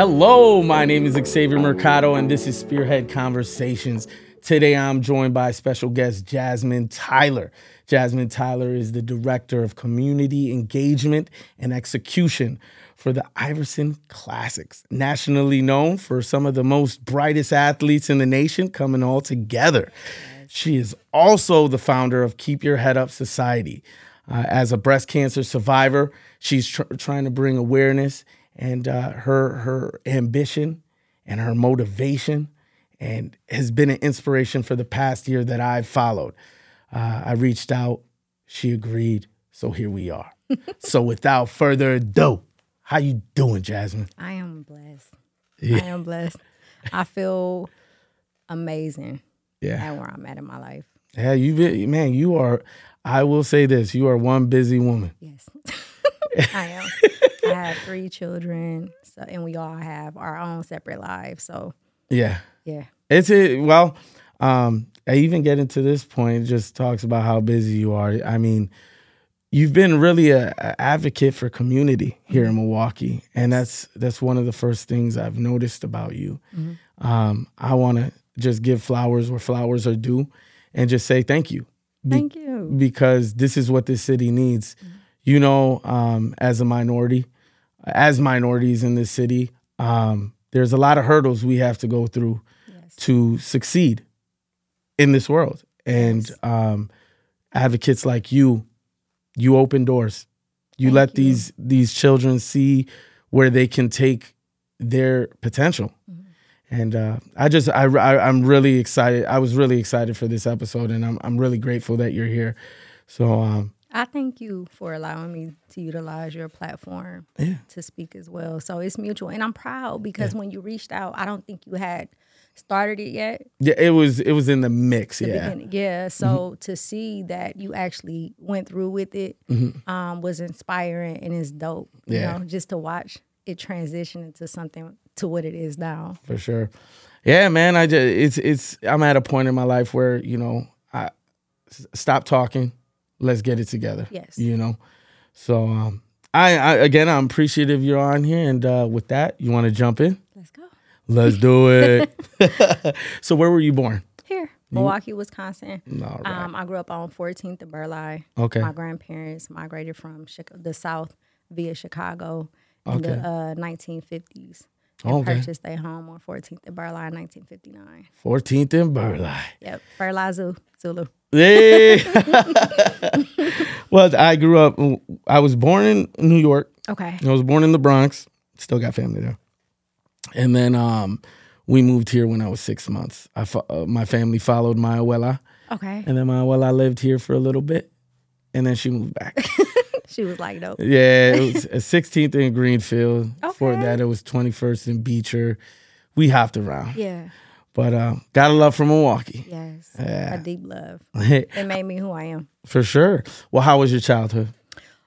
Hello, my name is Xavier Mercado, and this is Spearhead Conversations. Today, I'm joined by special guest Jasmine Tyler. Jasmine Tyler is the Director of Community Engagement and Execution for the Iverson Classics, nationally known for some of the most brightest athletes in the nation coming all together. She is also the founder of Keep Your Head Up Society. Uh, as a breast cancer survivor, she's tr- trying to bring awareness and uh, her her ambition and her motivation and has been an inspiration for the past year that I've followed. Uh, I reached out, she agreed, so here we are. so without further ado, how you doing, Jasmine? I am blessed. I am blessed. I feel amazing Yeah, at where I'm at in my life. yeah, you man, you are. I will say this: you are one busy woman. Yes, I am. I have three children, so and we all have our own separate lives. So Yeah, yeah, It's it. Well, um, I even getting to this point. Just talks about how busy you are. I mean, you've been really a, a advocate for community here in Milwaukee, and that's that's one of the first things I've noticed about you. Um, I want to just give flowers where flowers are due, and just say thank you. Be- thank you. because this is what this city needs. You know, um, as a minority, as minorities in this city, um, there's a lot of hurdles we have to go through Yes, to succeed in this world. And Yes. um, advocates like you, you open doors. You Thank let you. these these children see where they can take their potential. Mm-hmm. And uh, I just I, I I'm really excited. I was really excited for this episode, and I'm I'm really grateful that you're here. So um, I thank you for allowing me to utilize your platform Yeah. to speak as well. So it's mutual, and I'm proud because when you reached out, I don't think you had started it yet. yeah, it was it was in the mix. the yeah, beginning. Yeah. So to see that you actually went through with it um, was inspiring and it's dope. You Yeah. know, just to watch it transition into something to what it is now. for sure. Yeah, man. I just it's it's I'm at a point in my life where you know I s- stop talking. Let's get it together. Yes. You know, so um, I, I again I'm appreciative you're on here, and uh, with that, you want to jump in? Let's go. Let's do it. so where were you born? Here, Milwaukee, Wisconsin. Right. Um, I grew up on 14th and Burleigh. Okay. My grandparents migrated from Chica- the South via Chicago in the uh, 1950s. And Okay. purchased their home on 14th and Burleigh in 1959. 14th and Burleigh. Yep, Burleigh Zoo, Zulu. Hey. well, I grew up. I was born in New York. Okay. I was born in the Bronx. Still got family there. And then um, we moved here when I was six months. I fo- uh, my family followed my abuela, Okay. and then my abuela lived here for a little bit, and then she moved back. She was like, nope. yeah, it was a 16th in Greenfield. Before Okay. that, it was 21st in Beecher. We hopped around, Yeah. but uh, got a love from Milwaukee Yes. Yeah. A deep love. It made me who I am. for sure. Well, how was your childhood?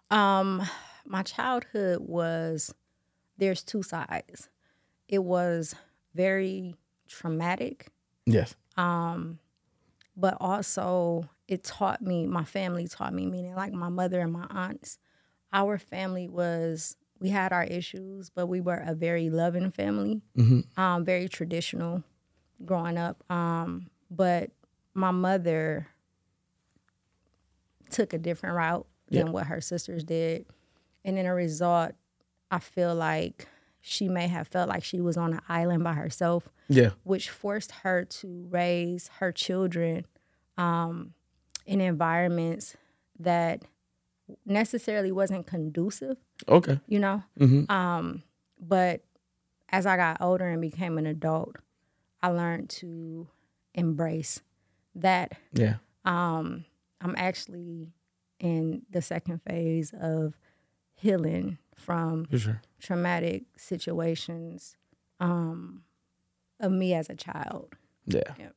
Um, my childhood was there's two sides. It was very traumatic, Yes. um, but also it taught me, my family taught me, meaning like my mother and my aunts. Our family was we had our issues, but we were a very loving family. Um, very traditional growing up. Um, but my mother took a different route than Yeah. what her sisters did. And in a result, I feel like she may have felt like she was on an island by herself, Yeah. which forced her to raise her children um, in environments that necessarily wasn't conducive, Okay. you know? Mhm. Um, but as I got older and became an adult, I learned to embrace that Yeah. um, I'm actually in the second phase of healing from sure. traumatic situations um, of me as a child. Yeah. Yep.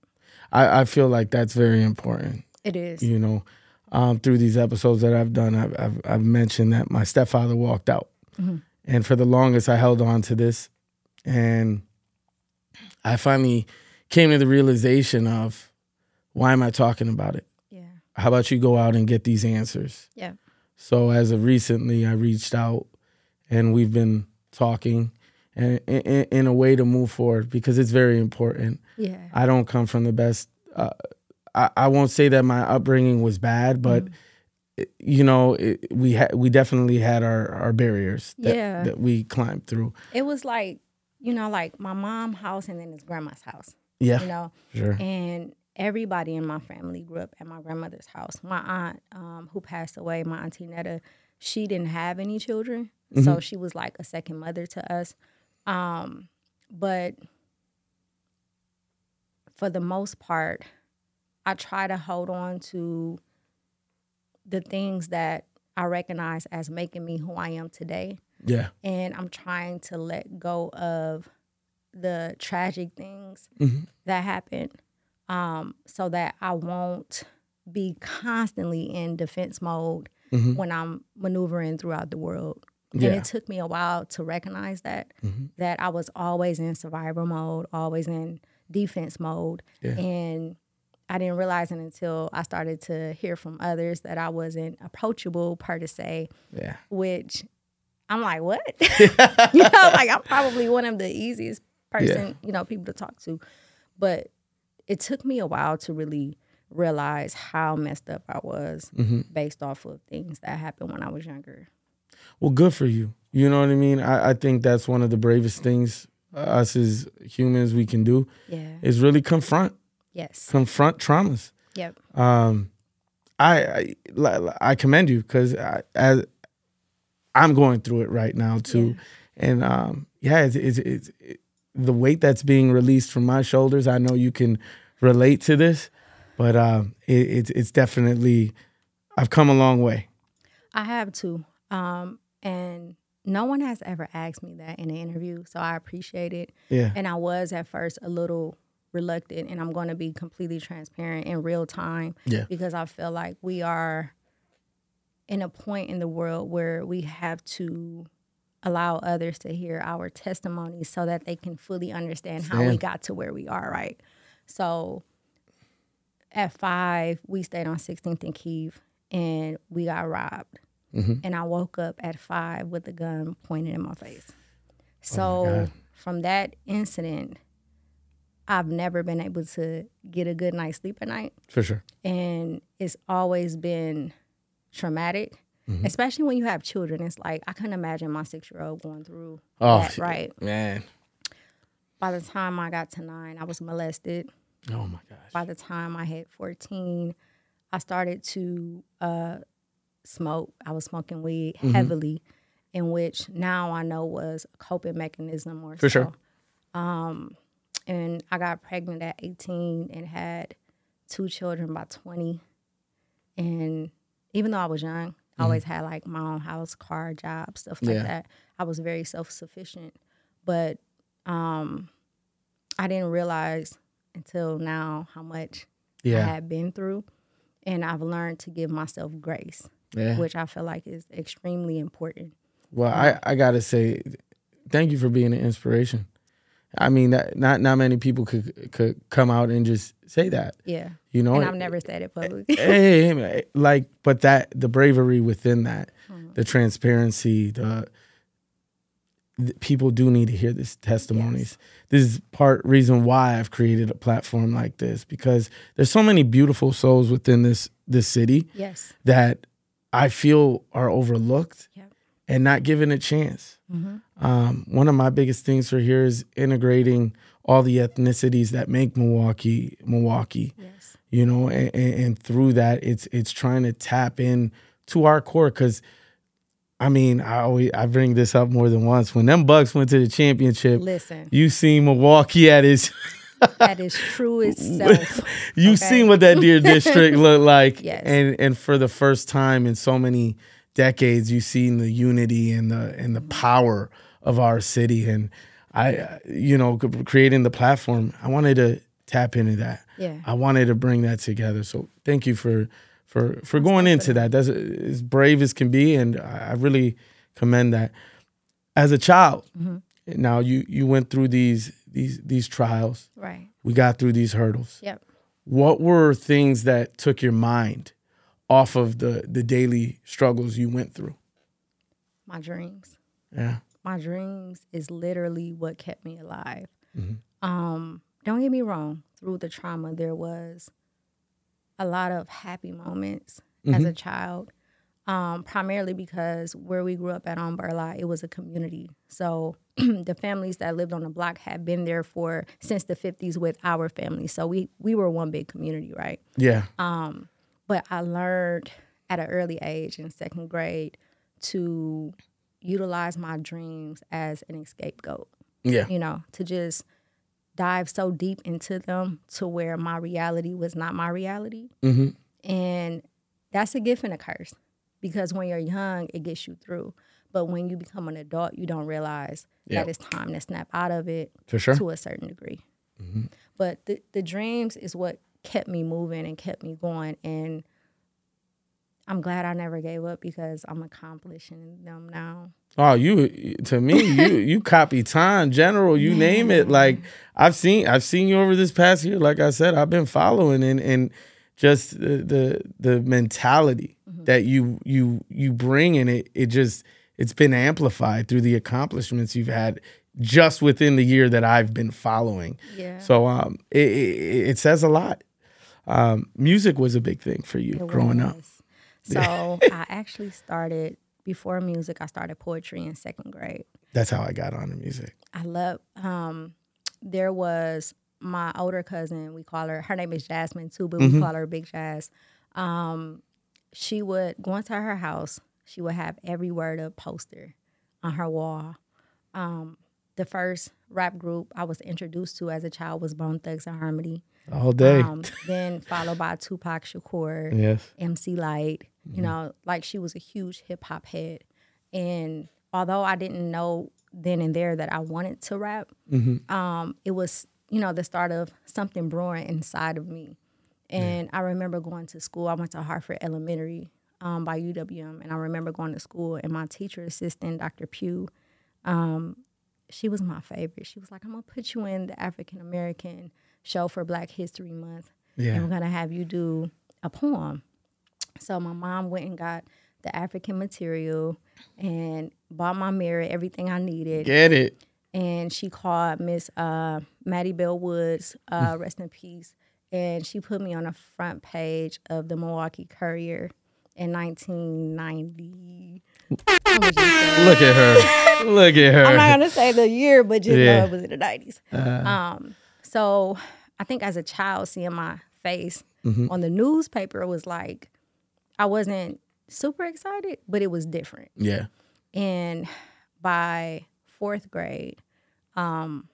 I, I feel like that's very important. It is. You know, um, through these episodes that I've done, I've, I've, I've mentioned that my stepfather walked out. And for the longest, I held on to this. And I finally came to the realization of why am I talking about it? Yeah. How about you go out and get these answers? Yeah. So as of recently, I reached out and we've been talking and in, in a way to move forward because it's very important. Yeah. I don't come from the best. Uh, I, I won't say that my upbringing was bad, but Mm-hmm. you know, it, we had we definitely had our our barriers that, Yeah. that we climbed through. It was like, you know, like my mom's house and then his grandma's house, Yeah, you know, sure. and everybody in my family grew up at my grandmother's house. My aunt, um, who passed away, my auntie Netta, she didn't have any children, so she was like a second mother to us. Um, but for the most part, I try to hold on to the things that I recognize as making me who I am today Yeah, and I'm trying to let go of the tragic things mm-hmm. that happened um, so that I won't be constantly in defense mode mm-hmm. when I'm maneuvering throughout the world. Yeah. And it took me a while to recognize that mm-hmm. that I was always in survival mode, always in defense mode, Yeah. and I didn't realize it until I started to hear from others that I wasn't approachable per to say yeah, which I'm like, what? you know, like I'm probably one of the easiest person, you know, people to talk to. But it took me a while to really realize how messed up I was mm-hmm. based off of things that happened when I was younger. Well, good for you. You know what I mean? I, I think that's one of the bravest things us as humans we can do Yeah. is really confront Yes. confront traumas. Yep. Um, I I, I commend you because as I'm going through it right now too, and um, yeah, it's, it's, it's it, the weight that's being released from my shoulders. I know you can relate to this, but um, it, it's it's definitely I've come a long way. I have too. Um, and no one has ever asked me that in an interview, so I appreciate it. Yeah, And I was at first a little reluctant, and I'm going to be completely transparent in real time Yeah. because I feel like we are in a point in the world where we have to allow others to hear our testimonies so that they can fully understand how we got to where we are, right? So at five, we stayed on 16th and Keefe and we got robbed. Mm-hmm. And I woke up at five with a gun pointed in my face. Oh so God. from that incident, I've never been able to get a good night's sleep at night. for sure. And it's always been traumatic, Mm-hmm. especially when you have children. It's like, I couldn't imagine my six year old going through Oh, that, right? man. By the time I got to nine, I was molested. Oh my gosh. By the time I hit 14, I started to uh, smoke. I was smoking weed Mm-hmm. heavily, in which now I know was a coping mechanism or For so. sure. Um, and I got pregnant at 18 and had two children by 20. And even though I was young, I always had like my own house, car, job, stuff like Yeah. that. I was very self sufficient. But um, I didn't realize until now how much I had been through. And I've learned to give myself grace, Yeah. which I feel like is extremely important. Well, I, I gotta say, thank you for being an inspiration. I mean, that, not not many people could could come out and just say that. Yeah. You know, And I've never said it publicly. hey, eh, eh, eh, like, but that the bravery within that, Mm-hmm. the transparency, the, the people do need to hear these testimonies. This is part reason why I've created a platform like this because there's so many beautiful souls within this this city yes. that I feel are overlooked Yep. and not given a chance. Um, one of my biggest things for here is integrating all the ethnicities that make Milwaukee Milwaukee Yes. you know and, and, through that it's it's trying to tap in to our core because i mean i always i bring this up more than once when them bucks went to the championship Listen, you seen milwaukee at its that is true itself. you Okay. seen what that deer district looked like Yes. and and for the first time in so many decades you've seen the unity and the and the power of our city and i you know creating the platform i wanted to tap into that Yeah. I wanted to bring that together. So thank you for for for going into that. That's as brave as can be, and I I really commend that. As a child, Mm-hmm. now you you went through these these these trials. Right. We got through these hurdles. Yep. What were things that took your mind off of the the daily struggles you went through? My dreams. Yeah, my dreams is literally what kept me alive. Mhm. Um, don't get me wrong, through the trauma, there was a lot of happy moments as a child. Um, primarily because where we grew up at on Burleigh, it was a community. So the families that lived on the block had been there for since the 50s with our family. So we we were one big community, right? Yeah. Um, but I learned at an early age in second grade to utilize my dreams as an scapegoat, Yeah. you know, to just dive so deep into them to where my reality was not my reality. hmm And that's a gift and a curse because when you're young, it gets you through. But when you become an adult, you don't realize Yeah. that it's time to snap out of it For sure. to a certain degree. But the, the dreams is what kept me moving and kept me going. And I'm glad I never gave up because I'm accomplishing them now. Oh, you to me, you you copy time, general, you name it. Like I've seen I've seen you over this past year. Like I said, I've been following and and just the the, the mentality that you you you bring in it, it just it's been amplified through the accomplishments you've had just within the year that I've been following. Yeah. So um it it, it says a lot. Um music was a big thing for you It growing up. So I actually started before music. I started poetry in second grade. That's how I got on the music. I love. Um, there was my older cousin. We call her. Her name is Jasmine too, but we call her Big Jazz. Um, she would go into her house. She would have every word of poster on her wall. Um, the first rap group I was introduced to as a child was Bone Thugs-n-Harmony. All day. Um, then followed by Tupac Shakur. yes. MC Lyte. You know, like she was a huge hip hop head. And although I didn't know then and there that I wanted to rap, um, it was, you know, the start of something brewing inside of me. And I remember going to school. I went to Hartford Elementary um, by UWM. And I remember going to school and my teacher assistant, Dr. Pugh, um, she was my favorite. She was like, I'm going to put you in the African American show for Black History Month Yeah. and we're gonna have you do a poem. So my mom went and got the African material and bought my mirror, everything I needed. Get it. And she called Miss uh, Mattie Belle Woods, Mm. uh, rest in peace. And she put me on the front page of the Milwaukee Courier in 1990. I'ma just say- Look at her. Look at her. I'm not gonna say the year, but just Yeah. know it was in the 90s. um, so I think as a child, seeing my face on the newspaper was like, I wasn't super excited, but it was different. yeah. And by fourth grade, um,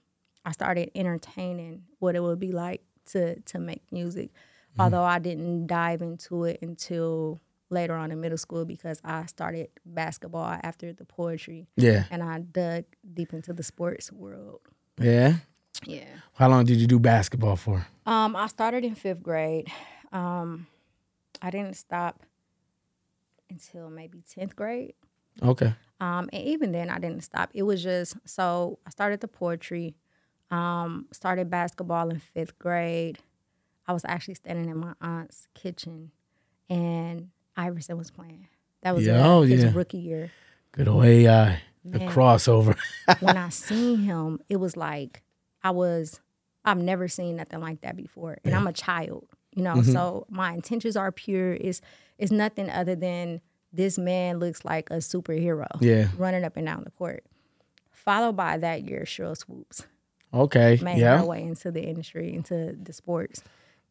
I started entertaining what it would be like to to make music. Although I didn't dive into it until later on in middle school because I started basketball after the poetry Yeah. and I dug deep into the sports world. Yeah. Yeah. How long did you do basketball for? Um, I started in fifth grade. Um, I didn't stop until maybe tenth grade. Okay. Um, and even then, I didn't stop. It was just so I started the poetry, um, started basketball in fifth grade. I was actually standing in my aunt's kitchen, and Iverson was playing. That was Yeah, oh, his yeah. rookie year. Good old AI. The crossover. when I seen him, it was like I was I've never seen nothing like that before. And I'm a child, you know, Mm-hmm. so my intentions are pure. It's it's nothing other than this man looks like a superhero Yeah. running up and down the court. Followed by that year, Sheryl Swoopes Okay. made yeah. her way into the industry, into the sports.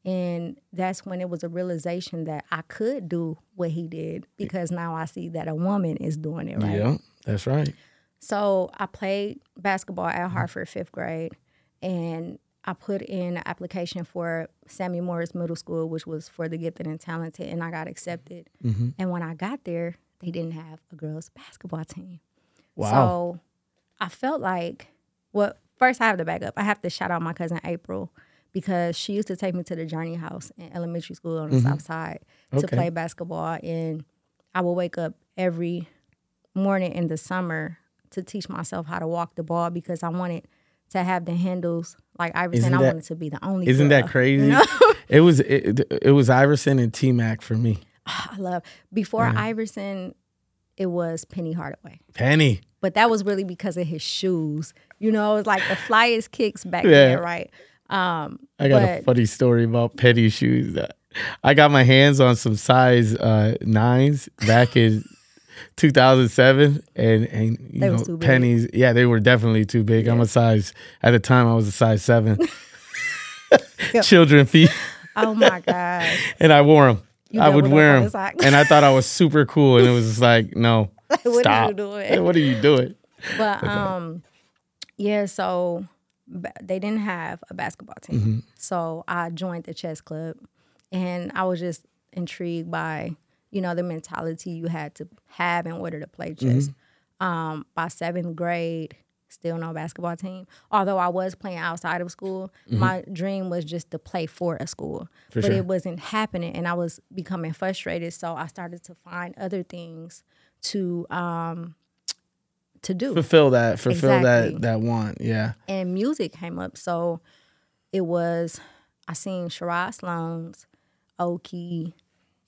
And that's when it was a realization that I could do what he did because now I see that a woman is doing it, right? Yeah. That's right. So I played basketball at Hartford fifth grade, and I put in an application for Samuel Morse Middle School, which was for the gifted and talented, and I got accepted. Mm-hmm. And when I got there, they didn't have a girls basketball team. Wow. So I felt like, well, first I have to back up. I have to shout out my cousin April because she used to take me to the Journey House in elementary school on the mm-hmm. south side to Okay. play basketball. And I would wake up every morning in the summer to teach myself how to walk the ball because I wanted to have the handles like Iverson. Isn't I that- wanted to be the only. Isn't that girl. crazy? It was it, it was Iverson and T Mac for me. I love before Iverson it was Penny Hardaway. Penny. But that was really because of his shoes. You know, it was like the flyest kicks back Yeah. then, right? Um, I got a funny story about Penny shoes. That I got my hands on some size uh, nines back in 2007, and and you They know was too big. pennies. Yeah, they were definitely too big. I'm a size at the time. I was a size seven. Children feet, oh my gosh. and I wore them. You I would wear them, and I thought I was super cool. And it was just like, no, What are you stop. doing? Hey, what are you doing? But um, yeah. So ba- they didn't have a basketball team, Mm-hmm. so I joined the chess club, and I was just intrigued by you know the mentality you had to have in order to play chess. Mm-hmm. Um, by seventh grade, still no basketball team. Although I was playing outside of school, my dream was just to play for a school, Mm-hmm. For but sure. it wasn't happening, and I was becoming frustrated. So I started to find other things to um to do. Fulfill that. Fulfill Exactly. that. That want. Yeah. and music came up. So it was I seen Sherrod Sloan's, Oki,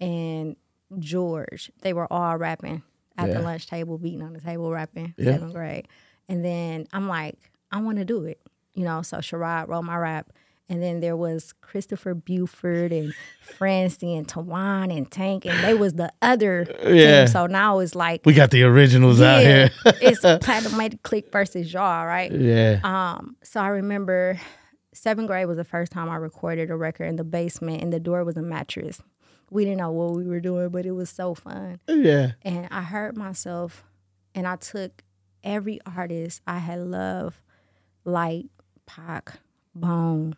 and George. They were all rapping at Yeah. the lunch table, beating on the table, rapping Yeah. seventh grade. And then I'm like, I want to do it, you know. So Sherrod wrote my rap. And then there was Christopher Buford and Francie and Tawan and Tank, and they was the other Yeah. team. So now it's like, We got the originals out here. it's Platinum Made Click versus y'all, right? yeah. Um, so I remember seventh grade was the first time I recorded a record in the basement, and the door was a mattress. We didn't know what we were doing, but it was so fun. yeah. And I heard myself, and I took every artist I had loved, like Pac, Bone,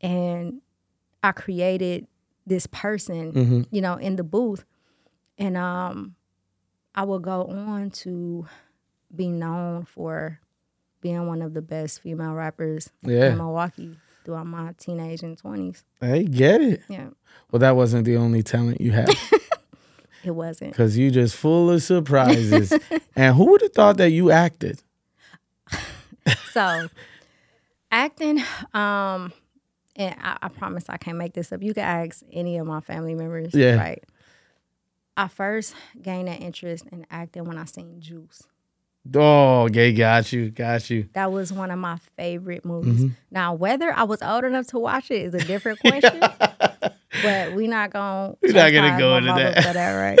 and I created this person, Mhm. you know, in the booth, and um, I would go on to be known for being one of the best female rappers Yeah. in Milwaukee throughout my teenage and twenties. Hey, get it. Yeah, Well, that wasn't the only talent you had it wasn't. because you just full of surprises. and who would have thought that you acted? so acting um and I, I promise i can't make this up you can ask any of my family members Yeah. right i first gained an interest in acting when i seen juice Oh, gay, got you, got you. that was one of my favorite movies Mm-hmm. now whether i was old enough to watch it is a different question but we not gonna We're not gonna go into that. for that right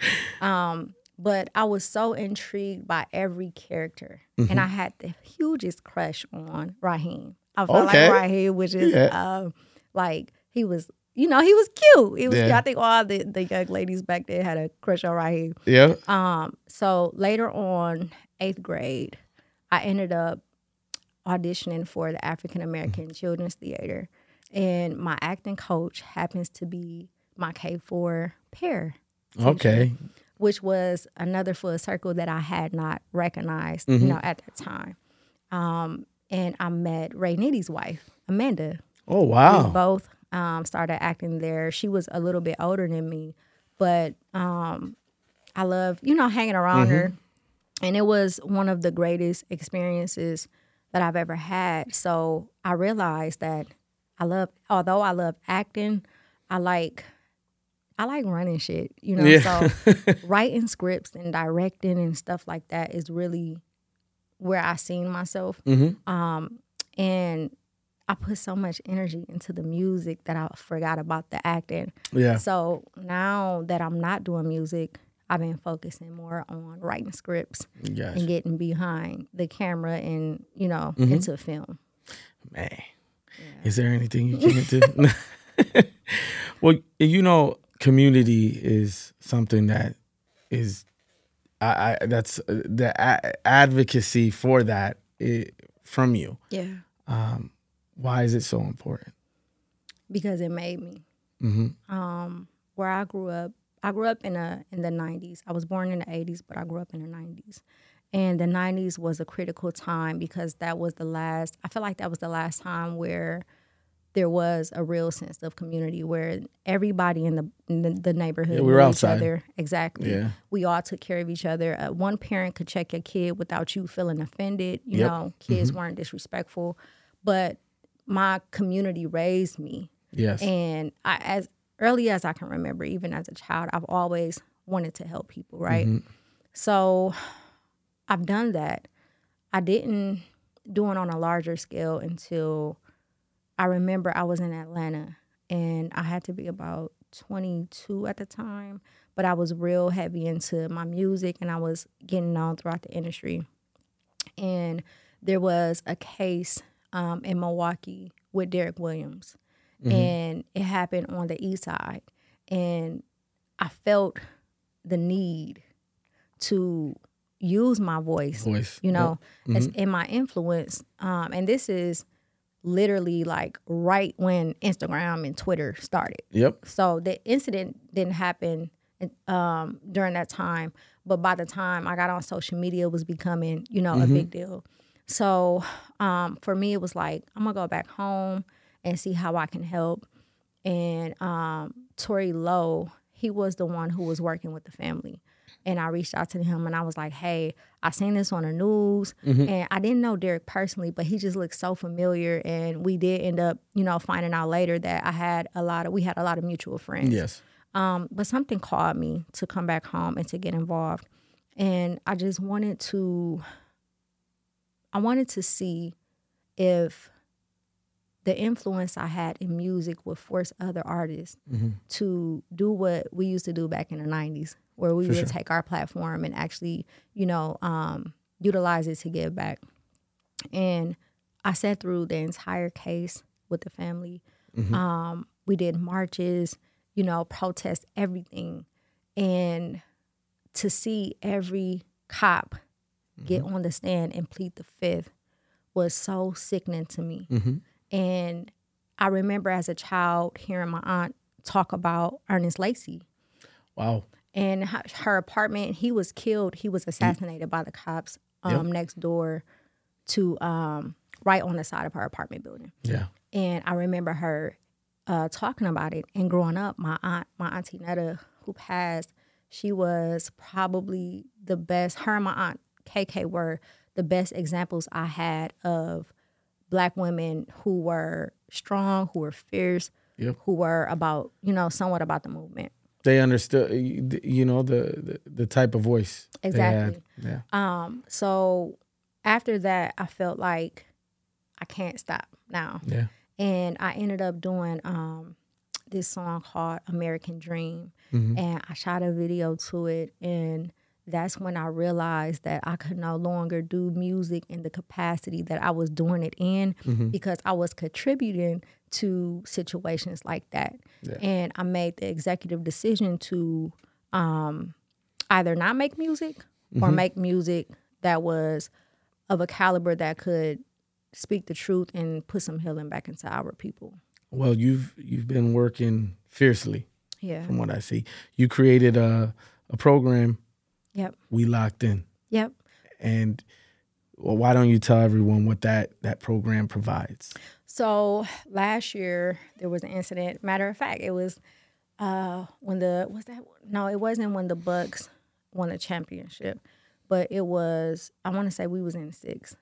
um but i was so intrigued by every character Mm-hmm. and i had the hugest crush on raheem i felt Okay. like raheem was just Yeah. um like he was you know he was cute he was Yeah. i think all the, the young ladies back there had a crush on raheem Yeah. um, so later on, eighth grade, I ended up auditioning for the African American Children's Theater, and my acting coach happens to be my K four pair, Okay. which was another full circle that I had not recognized, Mm-hmm. you know, at that time. Um, and I met Ray Nitty's wife, Amanda, Oh we wow. both um, started acting there. She was a little bit older than me, but um, I love, you know, hanging around her. And it was one of the greatest experiences that I've ever had. So I realized that I love, although I love acting, I like, I like running shit, you know. Yeah. So writing scripts and directing and stuff like that is really where I seen myself. Mm-hmm. Um, and I put so much energy into the music that I forgot about the acting. Yeah. So now that I'm not doing music, I've been focusing more on writing scripts Gotcha. and getting behind the camera and, you know, Mm-hmm. into film. Man, is there anything you can't do? well, you know, community is something that is, I, I that's uh, the a- advocacy for that i from you. Yeah. Um, why is it so important? Because it made me. Mm-hmm. Um, where I grew up, I grew up in a in the '90s. I was born in the '80s, but I grew up in the '90s. And the '90s was a critical time because that was the last. I feel like that was the last time where there was a real sense of community, where everybody in the in the, the neighborhood Yeah, we were outside. each other. Exactly. Yeah. We all took care of each other. Uh, one parent could check your kid without you feeling offended. You Yep. know, kids weren't disrespectful, but my community raised me Yes. and I, as early as I can remember, even as a child, I've always wanted to help people, right? Mm-hmm. So I've done that. I didn't do it on a larger scale until I remember I was in Atlanta and I had to be about 22 at the time, but I was real heavy into my music and I was getting known throughout the industry. And there was a case um, in Milwaukee with Derek Williams, and it happened on the east side. And I felt the need to use my voice, Voice. you know, as in my influence. Um, and this is literally like right when Instagram and Twitter started. Yep. So the incident didn't happen um, during that time, but by the time I got on social media, it was becoming, you know, a big deal. So um, for me, it was like I'm gonna go back home and see how I can help. And um, Tory Lowe, he was the one who was working with the family. And I reached out to him and I was like, hey, I seen this on the news. And I didn't know Derek personally, but he just looked so familiar. And we did end up, you know, finding out later that I had a lot of, we had a lot of mutual friends. Yes. Um, but something called me to come back home and to get involved. And I just wanted to, I wanted to see if the influence I had in music would force other artists to do what we used to do back in the 90s, where we For would sure. take our platform and actually, you know, um, utilize it to give back. And I sat through the entire case with the family. Um, we did marches, you know, protest everything. And to see every cop get on the stand and plead the fifth was so sickening to me. And I remember as a child hearing my aunt talk about Ernest Lacy Wow. and her, apartment. He was killed. He was assassinated by the cops um, next door to um, right on the side of her apartment building. Yeah. And I remember her uh, talking about it. And growing up, my aunt, my auntie Netta, who passed, she was probably the best. Her and my aunt KK were the best examples I had of black women who were strong, who were fierce, Yep. who were about, you know, somewhat about the movement. They understood, you know, the the, the type of voice. Exactly. Yeah. Um, so after that, I felt like I can't stop now. Yeah. and I ended up doing um, this song called American Dream, and I shot a video to it, and that's when I realized that I could no longer do music in the capacity that I was doing it in because I was contributing to situations like that, Yeah. and I made the executive decision to um, either not make music or make music that was of a caliber that could speak the truth and put some healing back into our people. Well, you've you've been working fiercely Yeah. from what I see. You created a a program. Yep. We locked in, Yep. and well, why don't you tell everyone what that that program provides? So last year there was an incident. Matter of fact, it was uh when the was that no, it wasn't when the Bucks won a championship, but it was I want to say we was in six.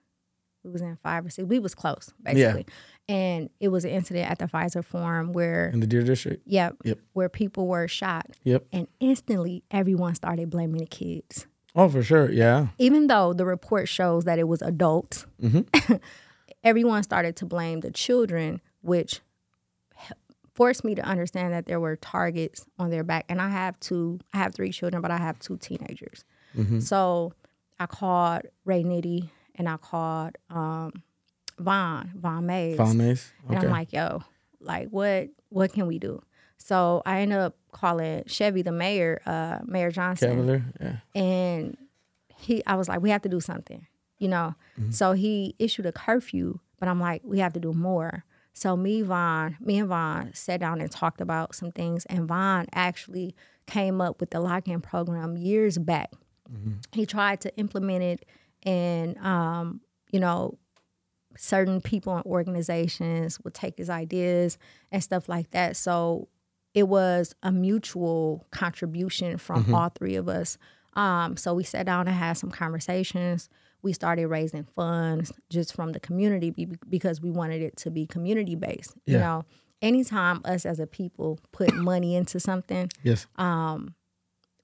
We was in five or six. We was close, basically. And it was an incident at the Fiserv Forum where In the Deer District. yep, Yep. where people were shot. Yep. And instantly everyone started blaming the kids. Oh, for sure. Yeah. even though the report shows that it was adults, mm-hmm. everyone started to blame the children, which forced me to understand that there were targets on their back. And I have two, I have three children, but I have two teenagers. Mm-hmm. So I called Ray Nitty and I called um, Vaughn, Vaughn Mays. Found Mace. And I'm like, yo, like what what can we do? So I ended up calling Chevy, the mayor, uh, Mayor Johnson Cavalier. Yeah. and he i was like we have to do something you know so he issued a curfew but i'm like we have to do more so me vaughn me and vaughn sat down and talked about some things and vaughn actually came up with the lock-in program years back he tried to implement it and um, you know certain people and organizations would take his ideas and stuff like that. So it was a mutual contribution from all three of us. Um, so we sat down and had some conversations. We started raising funds just from the community because we wanted it to be community based you know? Anytime us as a people put money into something Yes.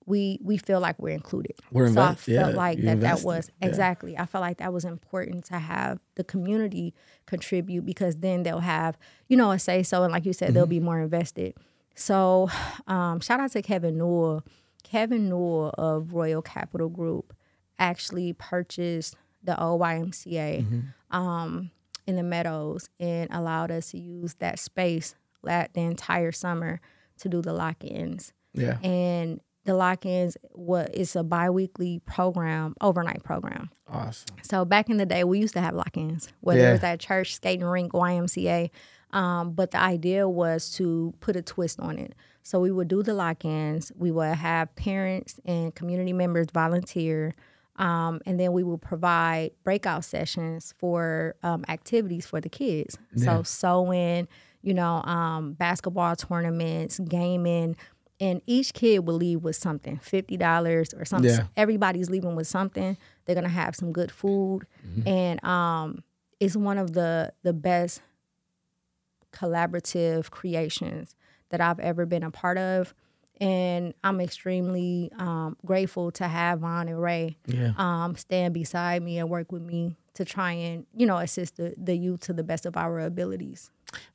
We we feel like we're included. We're so I felt yeah, like that that invested, was yeah. exactly. I felt like that was important to have the community contribute because then they'll have you know a say so and like you said Mm-hmm. they'll be more invested. So um, shout out to Kevin Newell. Kevin Newell of Royal Capital Group actually purchased the old YMCA Mm-hmm. um, in the Meadows and allowed us to use that space that the entire summer to do the lock-ins Yeah. and the lock-ins what it's a bi-weekly program overnight program Awesome. so back in the day we used to have lock-ins whether Yeah. it was at church skating rink ymca um, but the idea was to put a twist on it so we would do the lock-ins we would have parents and community members volunteer um, and then we will provide breakout sessions for um, activities for the kids Yeah. so sewing you know um, basketball tournaments gaming and each kid will leave with something $50 or something Yeah. everybody's leaving with something they're gonna have some good food Mm-hmm. and um, it's one of the the best collaborative creations that i've ever been a part of and i'm extremely um, grateful to have Vaughn and ray Yeah. um, stand beside me and work with me to try and you know assist the, the youth to the best of our abilities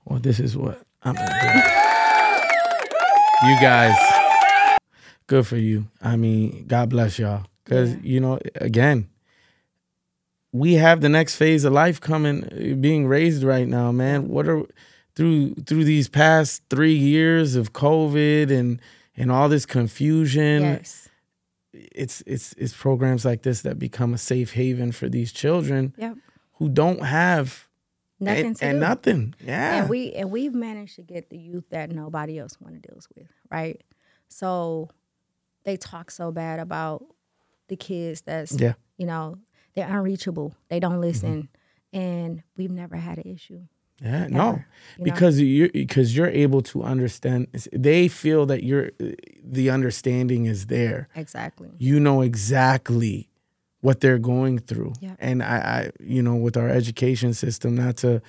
Well, this is what I'm gonna do. You guys, good for you. I mean, God bless y'all. Because, Yeah. you know, again, we have the next phase of life coming, being raised right now, man. What are through through these past three years of COVID and and all this confusion? yes It's it's it's programs like this that become a safe haven for these children yep who don't have nothing and, to and nothing. Yeah. and we and we've managed to get the youth that nobody else want to deals with right so they talk so bad about the kids that's yeah. you know they're unreachable they don't mm-hmm. listen and we've never had an issue Yeah, no, ever, you know? because you because you're able to understand. They feel that you're the understanding is there. exactly You know exactly what they're going through, Yeah. and I, I, you know, with our education system, not to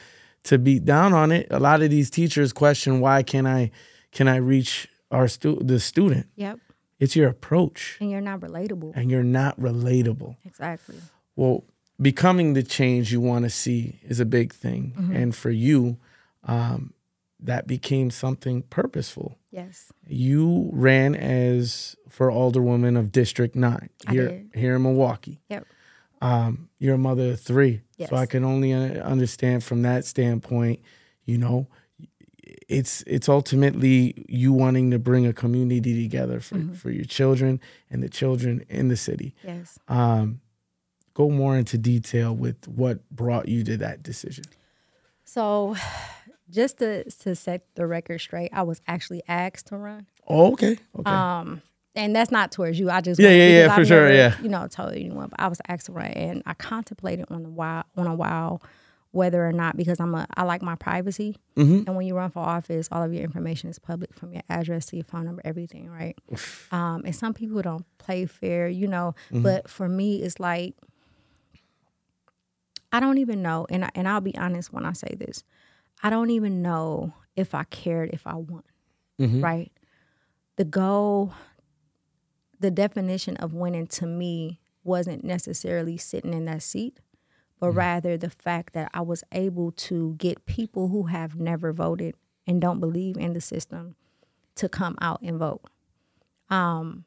to beat down on it. A lot of these teachers question why can I can I reach our stu- the student? yep It's your approach, and you're not relatable and you're not relatable. exactly Well, becoming the change you want to see is a big thing. And for you, um, that became something purposeful. yes You ran as for alderwoman of District 9 here, here in Milwaukee. yep Um, you're a mother of three. Yes. So I can only understand from that standpoint, you know, it's it's ultimately you wanting to bring a community together for, Mm-hmm. for your children and the children in the city yes um, go more into detail with what brought you to that decision. so just to to set the record straight i was actually asked to run Oh, okay. Okay. Um, and that's not towards you. I just Yeah, yeah, yeah, for I've sure, never, yeah. You know, told anyone, but I was asked to run, and I contemplated on a while, on a while, whether or not because I'm a I like my privacy, Mhm. and when you run for office, all of your information is public, from your address to your phone number, everything, right? um, and some people don't play fair, you know. Mm-hmm. But for me, it's like I don't even know, and I, and I'll be honest when I say this, I don't even know if I cared if I won, Mhm. right? The goal, the definition of winning to me wasn't necessarily sitting in that seat, but rather the fact that I was able to get people who have never voted and don't believe in the system to come out and vote. Um,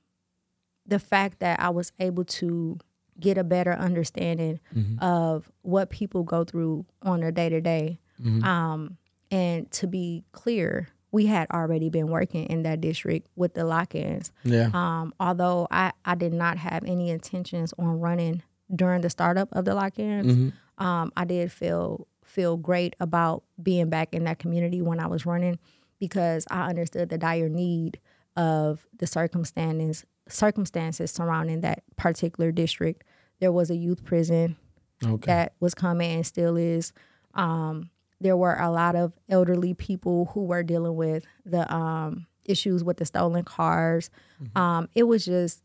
the fact that I was able to get a better understanding of what people go through on a day to day. Um, and to be clear, we had already been working in that district with the lock ins. Yeah. Um, although I, I did not have any intentions on running during the startup of the lock-ins, um, I did feel feel great about being back in that community when I was running because I understood the dire need of the circumstances circumstances surrounding that particular district. There was a youth prison Okay. that was coming and still is. Um, there were a lot of elderly people who were dealing with the um, issues with the stolen cars. Um, it was just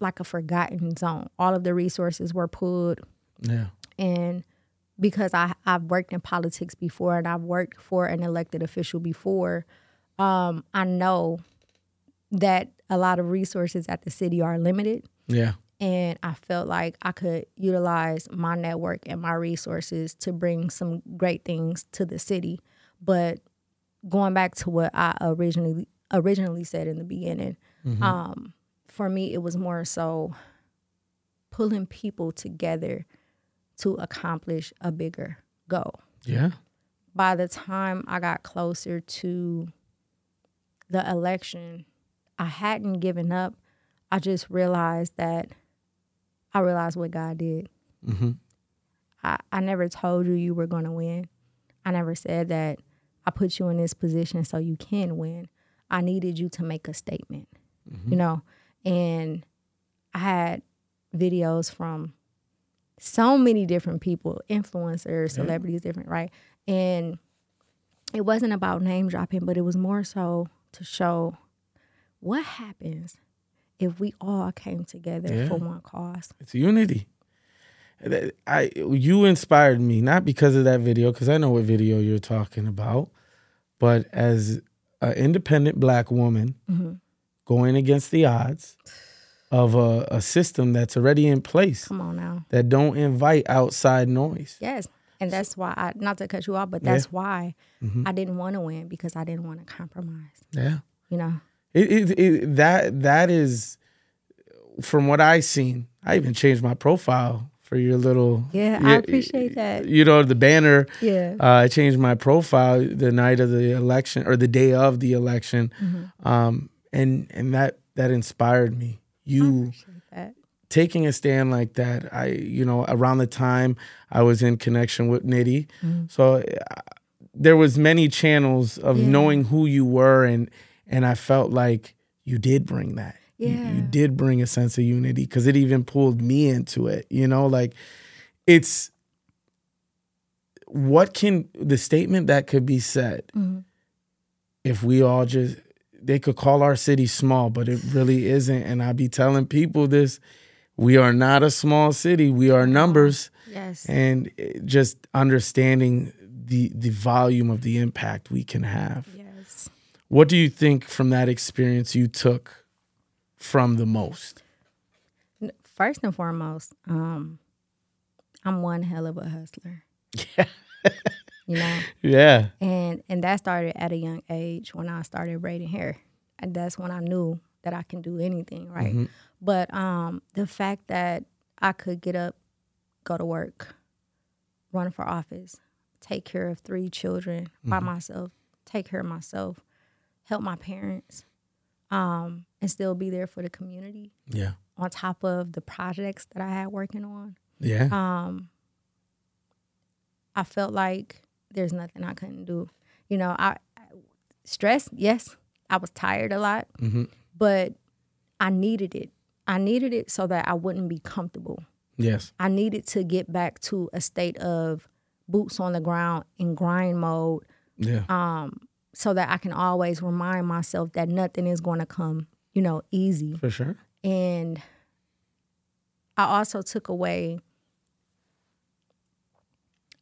like a forgotten zone. All of the resources were pulled, yeah. and because I I've worked in politics before and I've worked for an elected official before, um, I know that a lot of resources at the city are limited. Yeah. And I felt like I could utilize my network and my resources to bring some great things to the city. But going back to what I originally originally said in the beginning, Mm-hmm. um, for me it was more so pulling people together to accomplish a bigger goal. Yeah. By the time I got closer to the election, I hadn't given up. I just realized that I realized what God did. Mm-hmm. I, I never told you you were going to win. I never said that I put you in this position so you can win. I needed you to make a statement, you know? And I had videos from so many different people, influencers, celebrities, different, right? And it wasn't about name dropping, but it was more so to show what happens if we all came together Yeah. for one cause. It's unity. I you inspired me not because of that video because I know what video you're talking about, but as an independent black woman Mm-hmm. going against the odds of a, a system that's already in place Come on now. that don't invite outside noise. Yes. And that's why I not to cut you off, but that's why I didn't want to win because I didn't want to compromise. Yeah. You know? It, it, it that that is from what I seen. I even changed my profile for your little Yeah, I appreciate that. You know the banner. Yeah. Uh, I changed my profile the night of the election or the day of the election, Mm-hmm. um, and and that that inspired me. You that. taking a stand like that. I you know around the time I was in connection with Nitty, Mm-hmm. so uh, there was many channels of Yeah. knowing who you were, and and I felt like you did bring that. You- you, did bring a sense of unity because it even pulled me into it. You know, like it's what can the statement that could be said Mhm. if we all just they could call our city small, but it really isn't. And I'd be telling people this: we are not a small city. We are numbers, Yes. and just understanding the the volume of the impact we can have. yes. What do you think from that experience you took from the most? First and foremost, um, I'm one hell of a hustler. Yeah. You know? Yeah. and and that started at a young age when I started braiding hair, and that's when I knew that I can do anything, right? Mhm. But um, the fact that I could get up, go to work, run for office, take care of three children by myself, take care of myself, help my parents, um, and still be there for the community Yeah. on top of the projects that I had working on. Yeah. Um, I felt like there's nothing I couldn't do. You know, I, I stress, yes, I was tired a lot, Mhm. but I needed it. I needed it so that I wouldn't be comfortable. Yes. I needed to get back to a state of boots on the ground in grind mode Yeah. um, so that I can always remind myself that nothing is going to come, you know, easy. For sure. And I also took away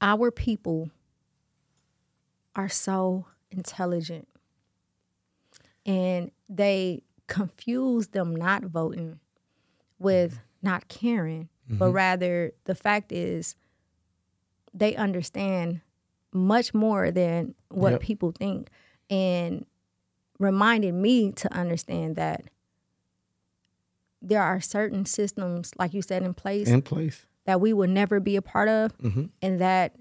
our people are so intelligent and they confuse them not voting with mm-hmm. not caring, but mm-hmm. rather the fact is they understand much more than what Yep. people think and reminded me to understand that there are certain systems like you said in place In place. that we will never be a part of hmm and that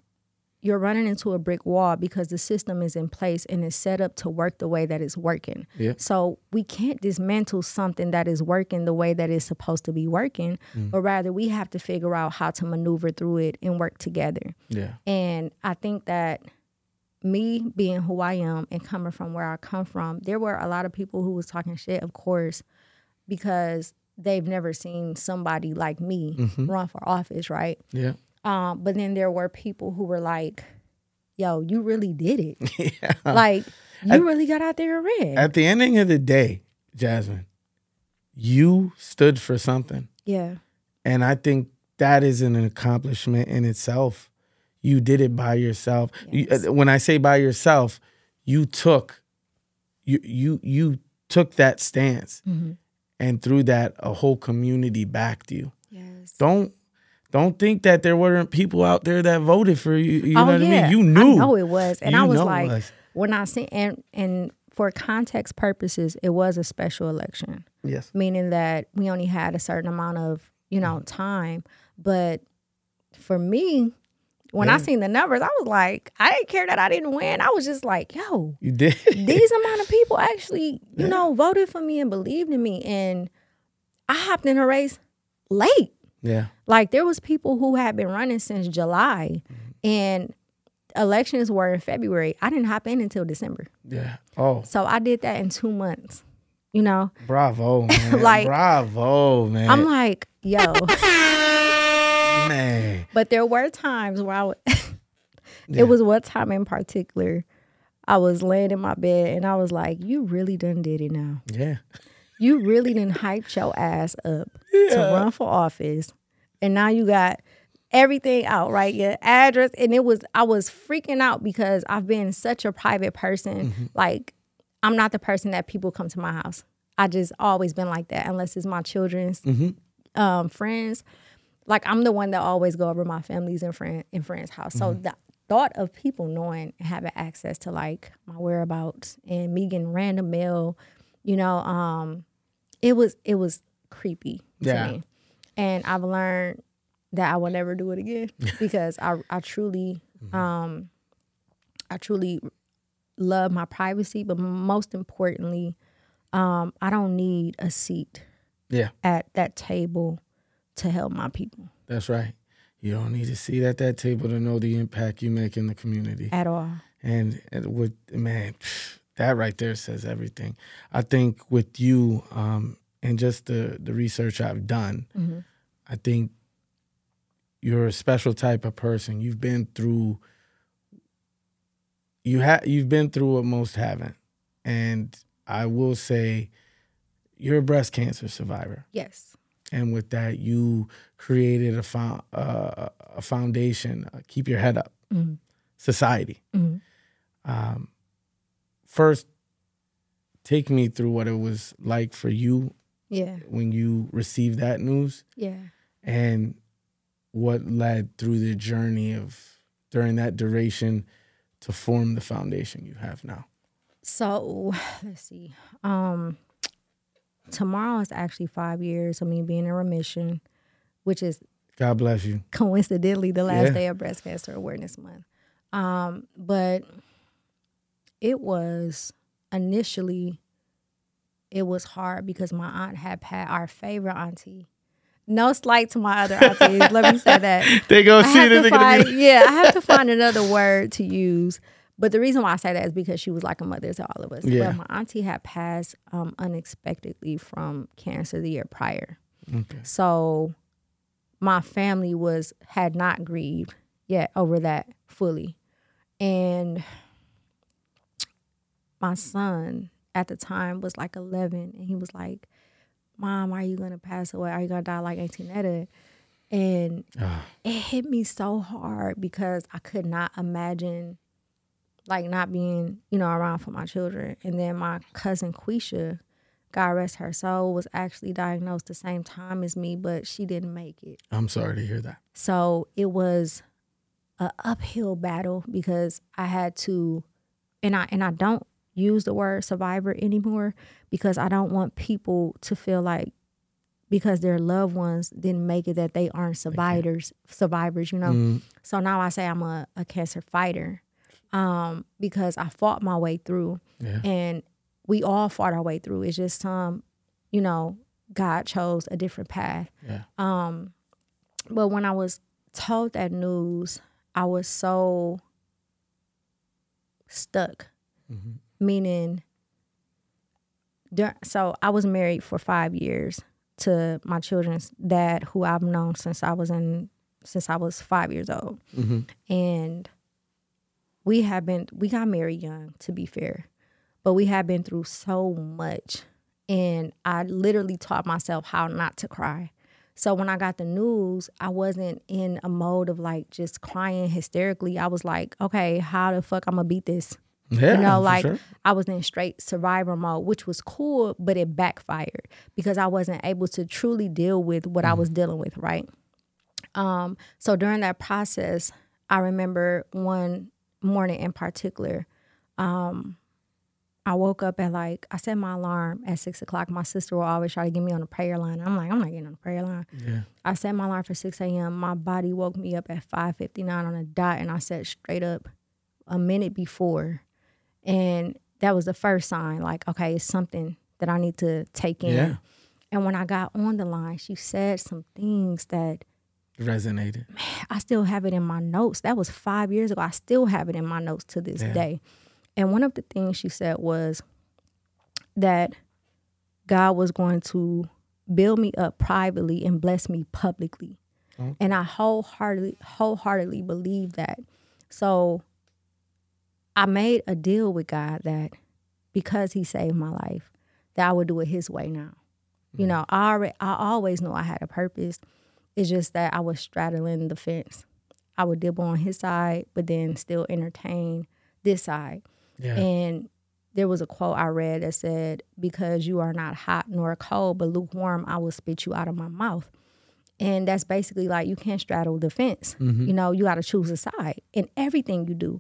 you're running into a brick wall because the system is in place and is set up to work the way that it's working. Yeah. So we can't dismantle something that is working the way that it's supposed to be working, mm-hmm. but rather we have to figure out how to maneuver through it and work together. Yeah. And I think that me being who I am and coming from where I come from, there were a lot of people who was talking shit, of course, because they've never seen somebody like me mm-hmm. run for office, right? Yeah. Um, but then there were people who were like, yo, you really did it. yeah. Like, you really got out there and ran. At the ending of the day, Jasmine, you stood for something. yeah. And I think that is an accomplishment in itself. You did it by yourself. Yes. uh, when I say by yourself, you took you you you took that stance, Mm-hmm. and through that, a whole community backed you. Yes. Don't don't think that there weren't people out there that voted for you. You oh, know oh what yeah, I mean? You knew. I know it was, and You I was like, was. when I see and and for context purposes, it was a special election, Yes. meaning that we only had a certain amount of you know time. But for me, when I seen the numbers, I was like, I didn't care that I didn't win. I was just like, yo, You did. these amount of people actually, you Yeah. know, voted for me and believed in me, and I hopped in a race late. yeah. Like there was people who had been running since July Mm-hmm. and elections were in February. I didn't hop in until December. Yeah. Oh, So I did that in 2 months. You know, bravo, man. Like- bravo, man. I'm like, yo, man. but there were times where I would Yeah. It was one time in particular I was laying in my bed and I was like, you really done did it now. Yeah. You really done hyped your ass up to run for office. And now you got everything out, right? Your address. And it was, I was freaking out because I've been such a private person. Like, I'm not the person that people come to my house. I just always been like that, unless it's my children's um, friends. Like, I'm the one that always go over my family's and friend and friends' house. So the thought of people knowing and having access to like my whereabouts and me getting random mail, you know, um, it was it was creepy Yeah. me. And I've learned that I will never do it again because I I truly um I truly love my privacy, but most importantly, um, I don't need a seat Yeah. at that table to help my people That's right. You don't need to sit at that table to know the impact you make in the community. at all. And, and with man, that right there says everything. I think with you, um, and just the the research I've done, Mhm. I think you're a special type of person. You've been through you have you've been through what most haven't. And I will say you're a breast cancer survivor. Yes. And with that, you created a fo- uh, a foundation. Uh, keep your head up. Mhm. Society. Mhm. Um, first, take me through what it was like for you Yeah. when you received that news, Yeah. And what led through the journey of during that duration to form the foundation you have now. So let's see. Um tomorrow is actually five years of me being in remission, which is God bless you. coincidentally the last Yeah. day of breast cancer awareness month. Um, but it was initially it was hard because my aunt had had our favorite auntie. No slight to my other aunties. let me say that. They go see have it. to gonna find, be- yeah, I have to find another word to use. But the reason why I say that is because she was like a mother to all of us. Yeah. But my auntie had passed um, unexpectedly from cancer the year prior. Okay. So my family was had not grieved yet over that fully. And my son at the time was like 11 and he was like, "Mom, are you going to pass away? Are you going to die like Auntie Netta?" And Ah, it hit me so hard because I could not imagine like not being, you know, around for my children. And then my cousin Quisha, God rest her soul, was actually diagnosed the same time as me, but she didn't make it. I'm sorry to hear that. So it was a uphill battle because I had to and I and I don't use the word survivor anymore because I don't want people to feel like because their loved ones didn't make it that they aren't survivors survivors, you know. Mm, So now I say I'm a, a cancer fighter um, because I fought my way through yeah. and we all fought our way through. It's just um, you know, God chose a different path. Yeah. Um, but when I was told that news, I was so stuck. Mhm. Meaning, so I was married for five years to my children's dad, who I've known since I was in since I was five years old, Mhm. and we have been we got married young, to be fair, but we have been through so much, and I literally taught myself how not to cry. So when I got the news, I wasn't in a mode of like just crying hysterically. I was like, okay, how the fuck I'm gonna beat this? Yeah, you know, like sure. I was in straight survivor mode, which was cool, but it backfired because I wasn't able to truly deal with what I was dealing with, right? Um, so during that process, I remember one morning in particular, um, I woke up at like I set my alarm at six o'clock. My sister will always try to get me on the prayer line. I'm like, I'm not getting on the prayer line. Yeah. I set my alarm for 6 a.m. My body woke me up at 5:59 on a dot, and I sat straight up a minute before, and that was the first sign. Like, okay, it's something that I need to take in. Yeah. And when I got on the line, she said some things that Resonated. Man, I still have it in my notes. That was five years ago. I still have it in my notes to this Yeah. day. And one of the things she said was that God was going to build me up privately and bless me publicly. Okay. And I wholeheartedly wholeheartedly believe that. So I made a deal with God that because he saved my life, that I would do it his way now. You mm-hmm. know, I already I always knew I had a purpose. It's just that I was straddling the fence. I would dibble on his side, but then still entertain this side. Yeah. And there was a quote I read that said, Because you are not hot nor cold, but lukewarm, I will spit you out of my mouth. And that's basically like you can't straddle the fence. Mm-hmm. You know, you got to choose a side in everything you do.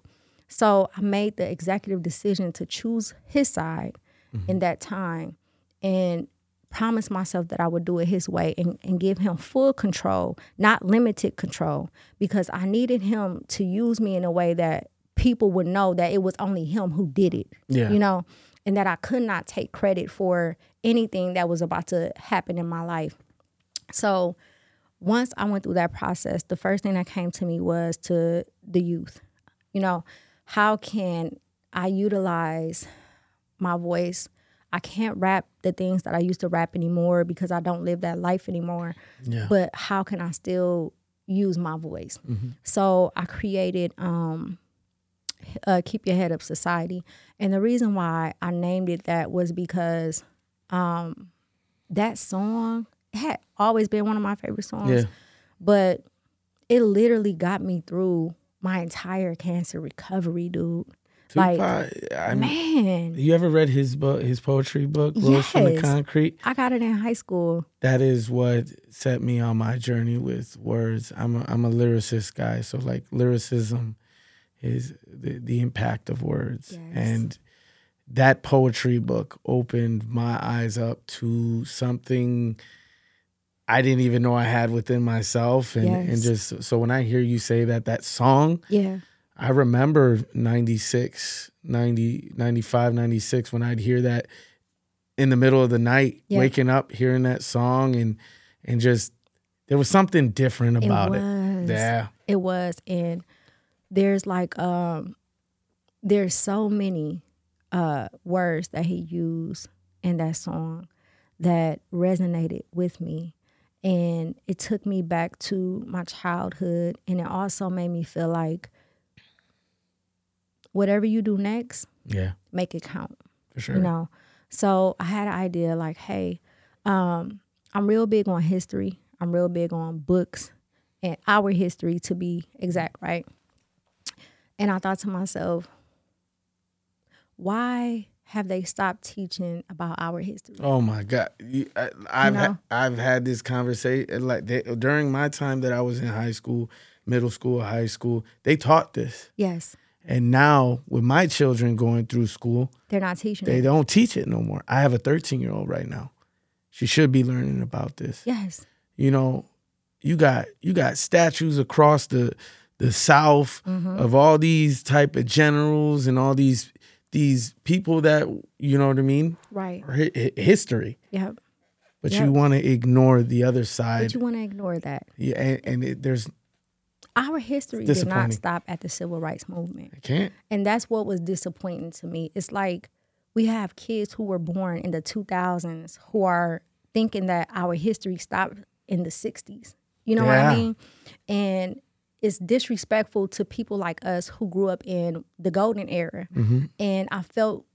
So I made the executive decision to choose his side in mm-hmm. that time and promised myself that I would do it his way and, and give him full control, not limited control, because I needed him to use me in a way that people would know that it was only him who did it. Yeah. You know, and that I could not take credit for anything that was about to happen in my life. So once I went through that process, the first thing that came to me was to the youth. You know, how can I utilize my voice? I can't rap the things that I used to rap anymore because I don't live that life anymore. Yeah. But how can I still use my voice? So I created um, uh, Keep Your Head Up Society. And the reason why I named it that was because um, that song had always been one of my favorite songs Yeah. but it literally got me through my entire cancer recovery, dude. Like, I mean, man, you ever read his book, his poetry book, Rose from the Concrete? I got it in high school. That is what set me on my journey with words. I'm a, I'm a lyricist guy, so like lyricism is the, the impact of words, Yes. and that poetry book opened my eyes up to something I didn't even know I had within myself, and and just so when I hear you say that that song, Yeah. I remember 96, 90, 95, 96 when I'd hear that in the middle of the night, Yeah. waking up, hearing that song and and just there was something different about it. was. Yeah. It was. And there's like um there's so many uh words that he used in that song that resonated with me. And it took me back to my childhood and it also made me feel like whatever you do next, Yeah, make it count. for sure. you know so i had an idea like hey um i'm real big on history i'm real big on books and our history to be exact right and i thought to myself why have they stopped teaching about our history Oh my God! You- I, I've know? ha- I've had this conversation like they, during my time that I was in high school, middle school, high school. They taught this, yes and now with my children going through school, they're not teaching they it. don't teach it no more. I have a 13 year old right now. She should be learning about this. yes you know, you got you got statues across the the South Mm-hmm. of all these type of generals and all these these people that you know what I mean, right hi- hi- history. yep But Yep. you want to ignore the other side. but you want to ignore that yeah, and, and it, there's our history did not stop at the civil rights movement I can't. And that's what was disappointing to me. It's like we have kids who were born in the 2000s who are thinking that our history stopped in the 60s. You know what I mean? And it's disrespectful to people like us who grew up in the golden era. Mm-hmm. And I felt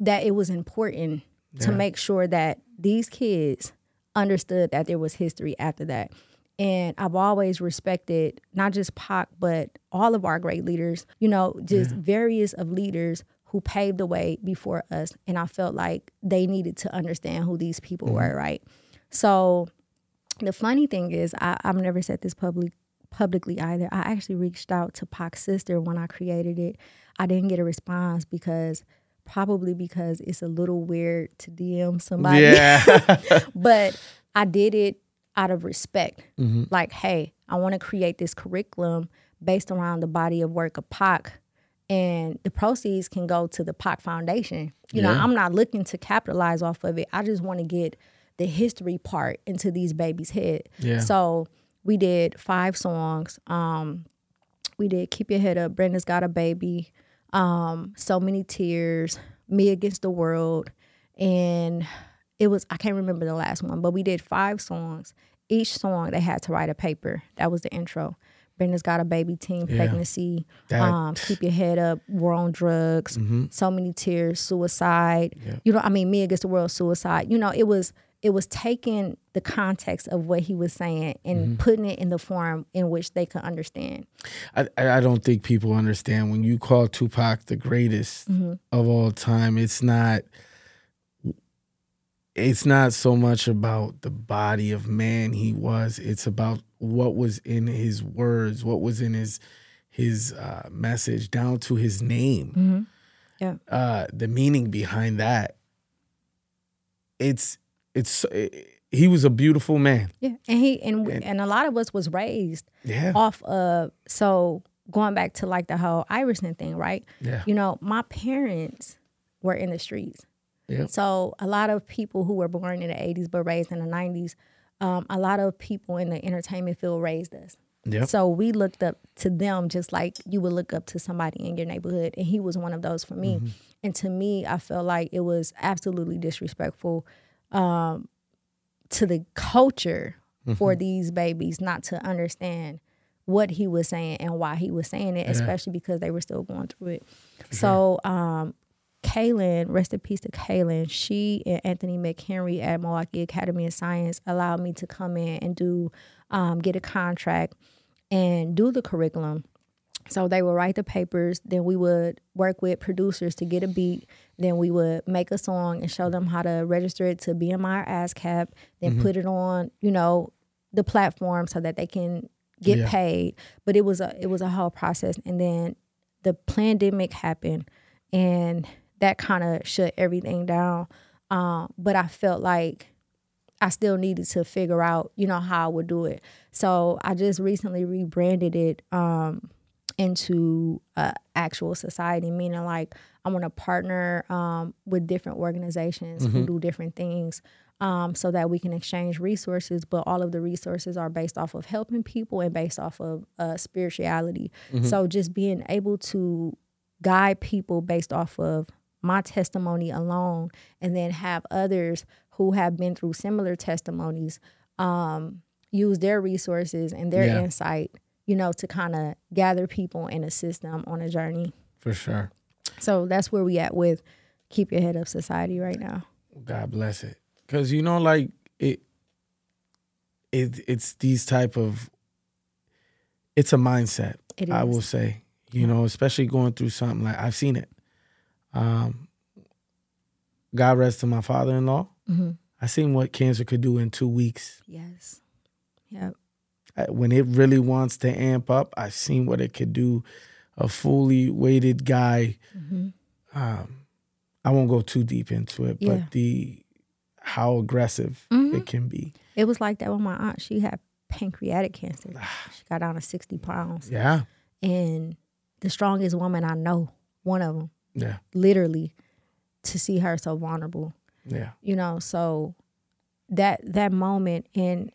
that it was important to make sure that these kids understood that there was history after that. And I've always respected not just Pac, but all of our great leaders, you know, just various of leaders who paved the way before us. And I felt like they needed to understand who these people Mm-hmm. were, right? So the funny thing is, I, I've never said this public publicly either. I actually reached out to Pac's sister when I created it. I didn't get a response because probably because it's a little weird to DM somebody. Yeah. but I did it out of respect. Mm-hmm. Like, hey, I want to create this curriculum based around the body of work of Pac, and the proceeds can go to the Pac Foundation. You know, I'm not looking to capitalize off of it. I just want to get the history part into these babies' head. Yeah. So we did five songs. Um, we did "Keep Your Head Up," "Brenda's Got a Baby," um, "So Many Tears," "Me Against the World," and it was I can't remember the last one, but we did five songs. Each song they had to write a paper. That was the intro. Brenda's got a baby, teen Yeah. pregnancy. Um, keep your head up. We're on drugs. So many tears. Suicide. You know, I mean, me against the world. Suicide. You know, it was it was taking the context of what he was saying and putting it in the form in which they could understand. I, I don't think people understand when you call Tupac the greatest Mm-hmm. of all time. It's not. It's not so much about the body of man he was. It's about what was in his words, what was in his his uh, message, down to his name. Yeah. Uh, the meaning behind that. It's it's he was a beautiful man. Yeah, and he and and a lot of us was raised Yeah. off of so going back to like the whole Iverson thing, right? Yeah. You know, my parents were in the streets. Yeah. So a lot of people who were born in the 80s but raised in the 90s, um, a lot of people in the entertainment field raised us. Yep. So we looked up to them just like you would look up to somebody in your neighborhood. And he was one of those for me. And to me, I felt like it was absolutely disrespectful um, to the culture for these babies not to understand what he was saying and why he was saying it, especially because they were still going through it. So, um, Kaylin, rest in peace to Kaylin, she and Anthony McHenry at Milwaukee Academy of Science allowed me to come in and do, um, get a contract and do the curriculum. So they would write the papers, then we would work with producers to get a beat, then we would make a song and show them how to register it to BMI or ASCAP, then put it on, you know, the platform so that they can get Yeah. paid. But it was a it was a whole process. And then the pandemic happened and that kind of shut everything down. Um, but I felt like I still needed to figure out, you know, how I would do it. So I just recently rebranded it um, into uh, actual society, meaning like I want to partner um, with different organizations who do different things. Um, so that we can exchange resources, but all of the resources are based off of helping people and based off of uh, spirituality. So just being able to guide people based off of my testimony alone and then have others who have been through similar testimonies um, use their resources and their Yeah. insight you know to kind of gather people and assist them on a journey For sure. so that's where we at with keep your head up society right now God bless it. Cause you know, like it it it's these type of it's a mindset. It I will say. You know, especially going through something like I've seen it. Um God rest to my father in law. Mm-hmm. I seen what cancer could do in two weeks. yes yep When it really wants to amp up, I've seen what it could do. A fully weighted guy. Mm-hmm. Um, I won't go too deep into it, Yeah. but the how aggressive Mhm. it can be. it was like that with my aunt she had pancreatic cancer she got down to 60 pounds Yeah, and the strongest woman i know one of them yeah, literally to see her so vulnerable yeah. you know so that that moment and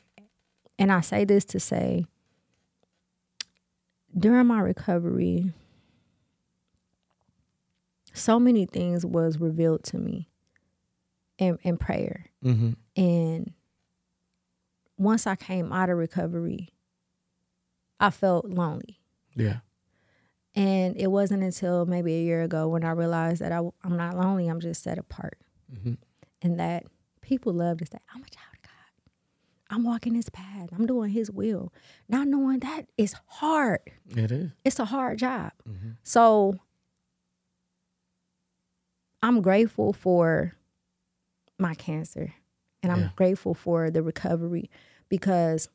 and i say this to say during my recovery so many things was revealed to me in, in prayer Mm-hmm. and once i came out of recovery i felt lonely Yeah, and it wasn't until maybe a year ago when i realized that I, i'm not lonely i'm just set apart Mhm. and that people love to say i'm a child i'm walking his path i'm doing his will not knowing that is hard it is. it's a hard job so I'm grateful for my cancer and I'm Yeah. grateful for the recovery because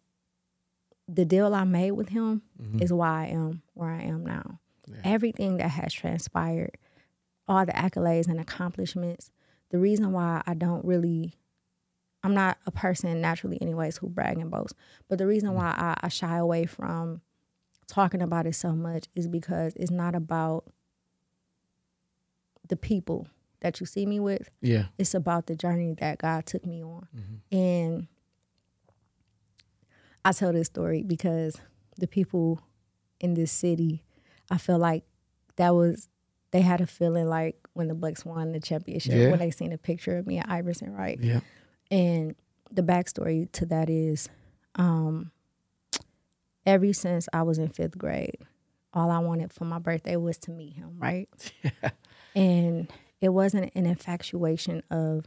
the deal I made with him Mhm. is why I am where I am now. Yeah. Everything that has transpired, all the accolades and accomplishments, the reason why I don't really, I'm not a person naturally, anyways, who brag and boast, but the reason why I, I shy away from talking about it so much is because it's not about the people that you see me with, Yeah. it's about the journey that God took me on. Mhm. And I tell this story because the people in this city, I feel like that was they had a feeling like when the Bucks won the championship Yeah. when they seen a picture of me and Iverson, right? Yeah. And the backstory to that is, um, ever since I was in fifth grade, all I wanted for my birthday was to meet him, right? And it wasn't an infatuation of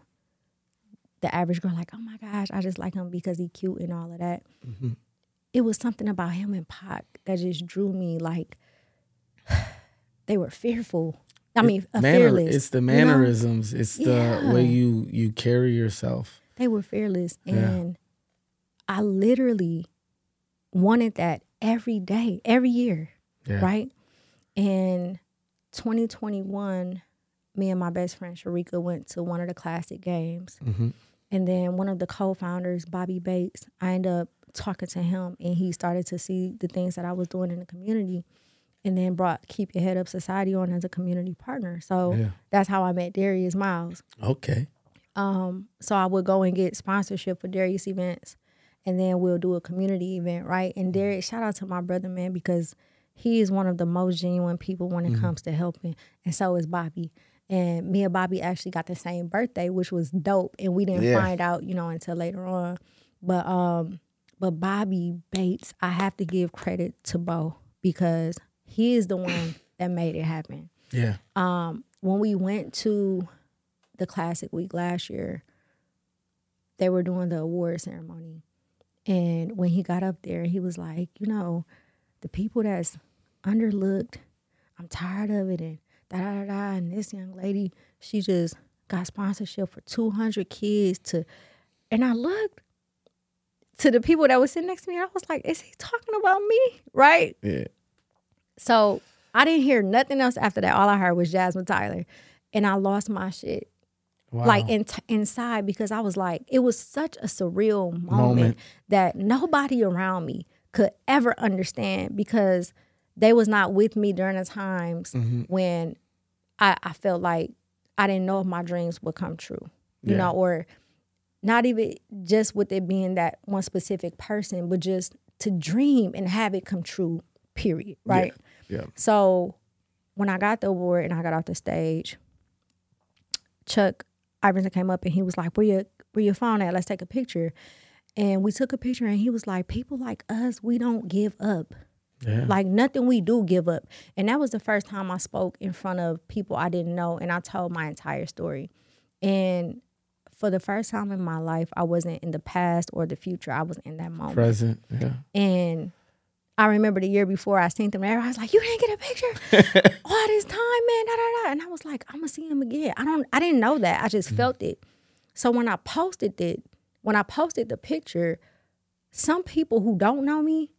the average girl, like, oh my gosh, I just like him because he cute and all of that. Mhm. It was something about him and Pac that just drew me. Like they were fearful. I mean, uh, Manner- fearless. It's the you know? mannerisms. It's the Yeah. way you you carry yourself. They were fearless. Yeah. And I literally wanted that every day, every year, Yeah. right? And 2021, me and my best friend Sharika went to one of the classic games. Mhm. And then one of the co-founders, Bobby Bates, I ended up talking to him and he started to see the things that I was doing in the community and then brought Keep Your Head Up Society on as a community partner. So Yeah. that's how I met Darius Miles. Okay. Um, so I would go and get sponsorship for Darius events, and then we'll do a community event, right? And Darius, shout out to my brother, man, because he is one of the most genuine people when it Mm-hmm. comes to helping, and so is Bobby. And me and Bobby actually got the same birthday, which was dope, and we didn't Yeah. find out, you know, until later on. But um, but Bobby Bates, I have to give credit to Bo because he is the one that made it happen Yeah. um, when we went to the classic week last year, they were doing the award ceremony. And when he got up there, he was like, you know, the people that's underlooked, I'm tired of it. And da da da. And this young lady, she just got sponsorship for 200 kids to, and I looked to the people that was sitting next to me. And I was like, is he talking about me? Right? Yeah. So I didn't hear nothing else after that. All I heard was Jasmine Tyler, and I lost my shit Wow. like in, inside because I was like, it was such a surreal moment, Moment. that nobody around me could ever understand because they was not with me during the times Mhm. when I, I felt like I didn't know if my dreams would come true, you Yeah. know, or not even just with it being that one specific person, but just to dream and have it come true, period, right? Yeah. So when I got the award and I got off the stage, Chuck Iverson came up and he was like, "Where your where your phone at? Let's take a picture." And we took a picture and he was like, "People like us, we don't give up. Yeah. Like nothing we do give up." And that was the first time I spoke in front of people I didn't know and I told my entire story. And for the first time in my life, I wasn't in the past or the future. I was in that moment. Present. Yeah. And I remember the year before I seen them there. I was like, "You didn't get a picture all this time, man." Da, da, da. And I was like, "I'm gonna see him again." I don't. I didn't know that. I just mm-hmm. felt it. So when I posted it, when I posted the picture, some people who don't know me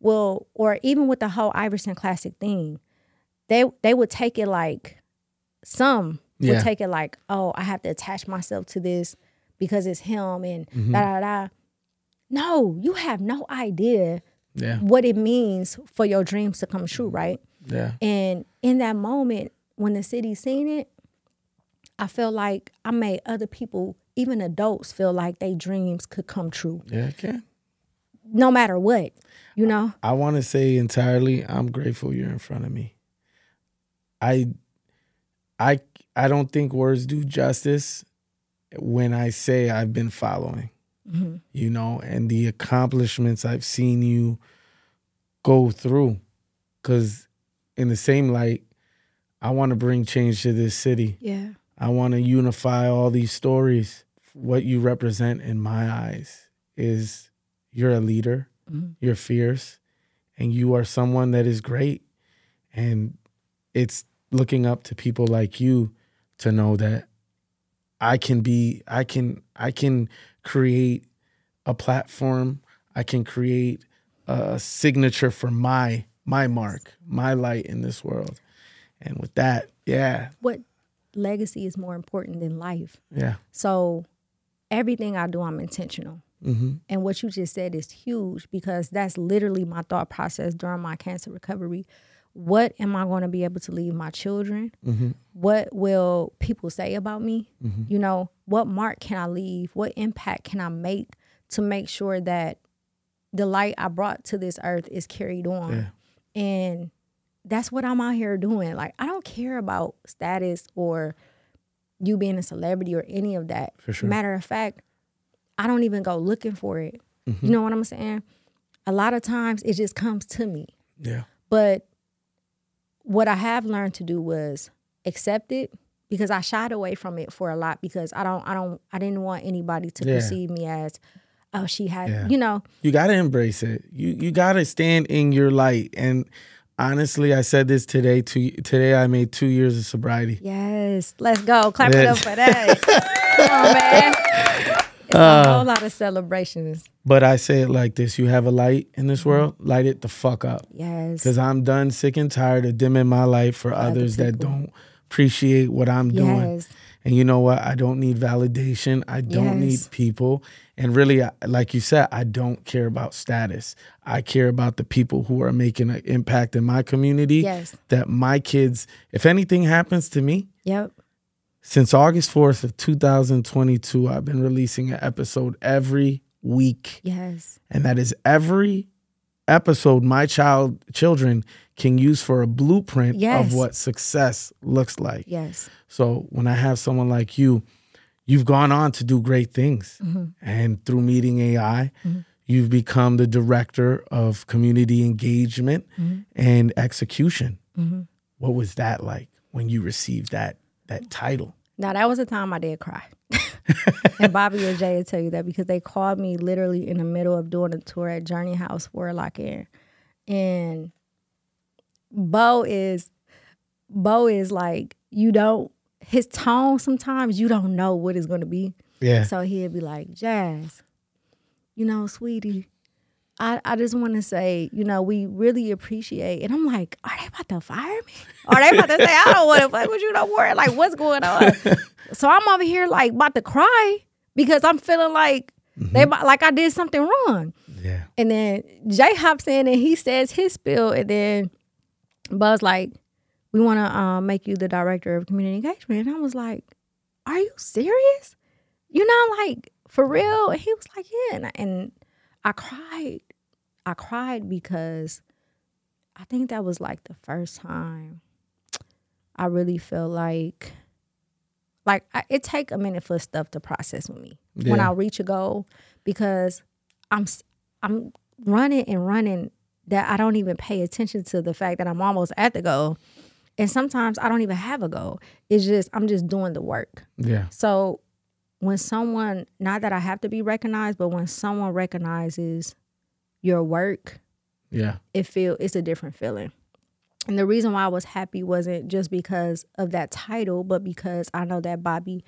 will, or even with the whole Iverson Classic thing, they they would take it like some Yeah. would take it like, "Oh, I have to attach myself to this because it's him," and mm-hmm. da da da. No, you have no idea Yeah. what it means for your dreams to come true, mm-hmm. right? Yeah. And in that moment, when the city seen it, I felt like I made other people, even adults, feel like their dreams could come true, Yeah. Okay. no matter what, you know? I want to say entirely, I'm grateful you're in front of me. I, I, I don't think words do justice when I say I've been following. Mhm. You know, and the accomplishments I've seen you go through. Because in the same light, I want to bring change to this city. Yeah. I want to unify all these stories. What you represent in my eyes is you're a leader, Mhm. you're fierce, and you are someone that is great. And it's looking up to people like you to know that I can be I can I can create a platform, I can create a signature for my my mark, my light in this world. And with that, yeah. What legacy is more important than life? Yeah. So everything I do, I'm intentional. Mm-hmm. And what you just said is huge because that's literally my thought process during my cancer recovery. What am I going to be able to leave my children? Mm-hmm. What will people say about me? Mm-hmm. You know, what mark can I leave? What impact can I make to make sure that the light I brought to this earth is carried on? Yeah. And that's what I'm out here doing. Like, I don't care about status or you being a celebrity or any of that. For sure. Matter of fact, I don't even go looking for it. Mm-hmm. You know what I'm saying? A lot of times it just comes to me. Yeah. But what I have learned to do was accept it because I shied away from it for a lot because I don't I don't I didn't want anybody to Yeah. perceive me as oh she had Yeah. you know You gotta embrace it. You you gotta stand in your light. And honestly, I said this today to today I made two years of sobriety. yes let's go clap it up for that come on man Uh, a whole lot of celebrations But I say it like this: you have a light in this mm-hmm. world, light it the fuck up. yes Because I'm done, sick and tired of dimming my light for other others that don't appreciate what I'm doing. yes And you know what? I don't need validation. I don't need people. And really, like you said, I don't care about status. I care about the people who are making an impact in my community. yes That my kids, if anything happens to me, yep since August 4th of 2022, I've been releasing an episode every week. yes And that is every episode my child children can use for a blueprint Yes. of what success looks like. yes So when I have someone like you, you've gone on to do great things. Mhm. And through meeting AI, Mhm. you've become the director of community engagement Mhm. and execution. hmm What was that like when you received that that title? Now that was a time I did cry. and Bobby and Jay will tell you that because they called me literally in the middle of doing a tour at Journey House for a lock in. And Bo is Bo is like, you don't his tone sometimes you don't know what it's gonna be. Yeah. So he'd be like, Jazz, you know, sweetie, I, I just want to say, you know, we really appreciate. And I'm like, are they about to fire me? Are they about to say, I don't want to fuck with you no more? Like, what's going on? so I'm over here like about to cry because I'm feeling like they about- like I did something wrong. Yeah. And then Jay hops in and he says his spiel, and then Buzz like, we want to um, make you the director of community engagement. And I was like, are you serious? You know, like for real? And he was like, yeah. And I, and I cried. I cried because I think that was like the first time I really felt like, like I, it take a minute for stuff to process with me when I reach a goal because I'm I'm running and running that I don't even pay attention to the fact that I'm almost at the goal. And sometimes I don't even have a goal. It's just I'm just doing the work. Yeah. So when someone, not that I have to be recognized, but when someone recognizes your work, Yeah. it feel it's a different feeling. And the reason why I was happy wasn't just because of that title, but because I know that Bobby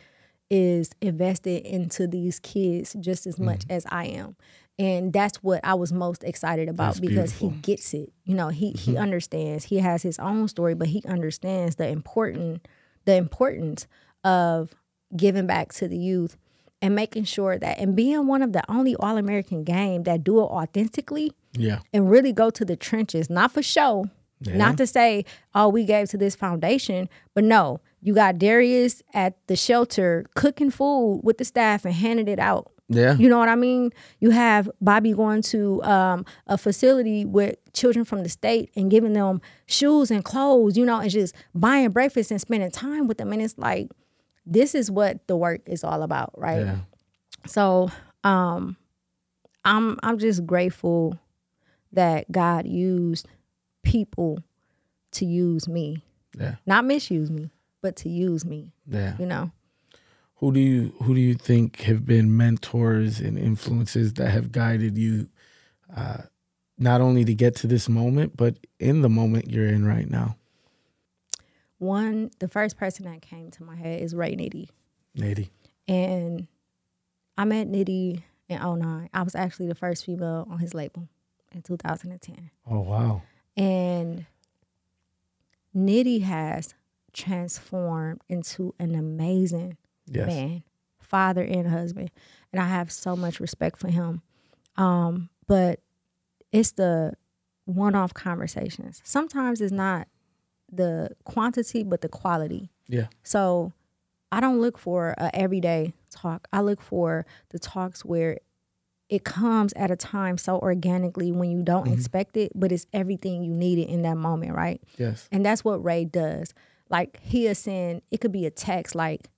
is invested into these kids just as much mm-hmm. as I am. And that's what I was most excited about That's because beautiful. he gets it. You know, he he mm-hmm. understands. He has his own story, but he understands the important the importance of giving back to the youth and making sure that and being one of the only all-American game that do it authentically Yeah. and really go to the trenches, not for show, Yeah. not to say, oh, we gave to this foundation, but no, you got Darius at the shelter cooking food with the staff and handing it out. Yeah. You know what I mean? You have Bobby going to um, a facility with children from the state and giving them shoes and clothes, you know, and just buying breakfast and spending time with them. And it's like, this is what the work is all about, right? Yeah. So um I'm I'm just grateful that God used people to use me. Yeah. Not misuse me, but to use me, Yeah. you know. Who do you who do you think have been mentors and influences that have guided you uh, not only to get to this moment, but in the moment you're in right now? One, the first person that came to my head is Ray Nitty. Nitty. And I met Nitty in 09. I was actually the first female on his label in 2010. Oh wow. And Nitty has transformed into an amazing Yes. man, father and husband. And I have so much respect for him. Um, but it's the one off conversations. Sometimes it's not the quantity, but the quality. Yeah. So I don't look for a everyday talk. I look for the talks where it comes at a time so organically when you don't mm-hmm. expect it, but it's everything you needed in that moment, right? Yes. And that's what Ray does. Like he'll send, it could be a text like,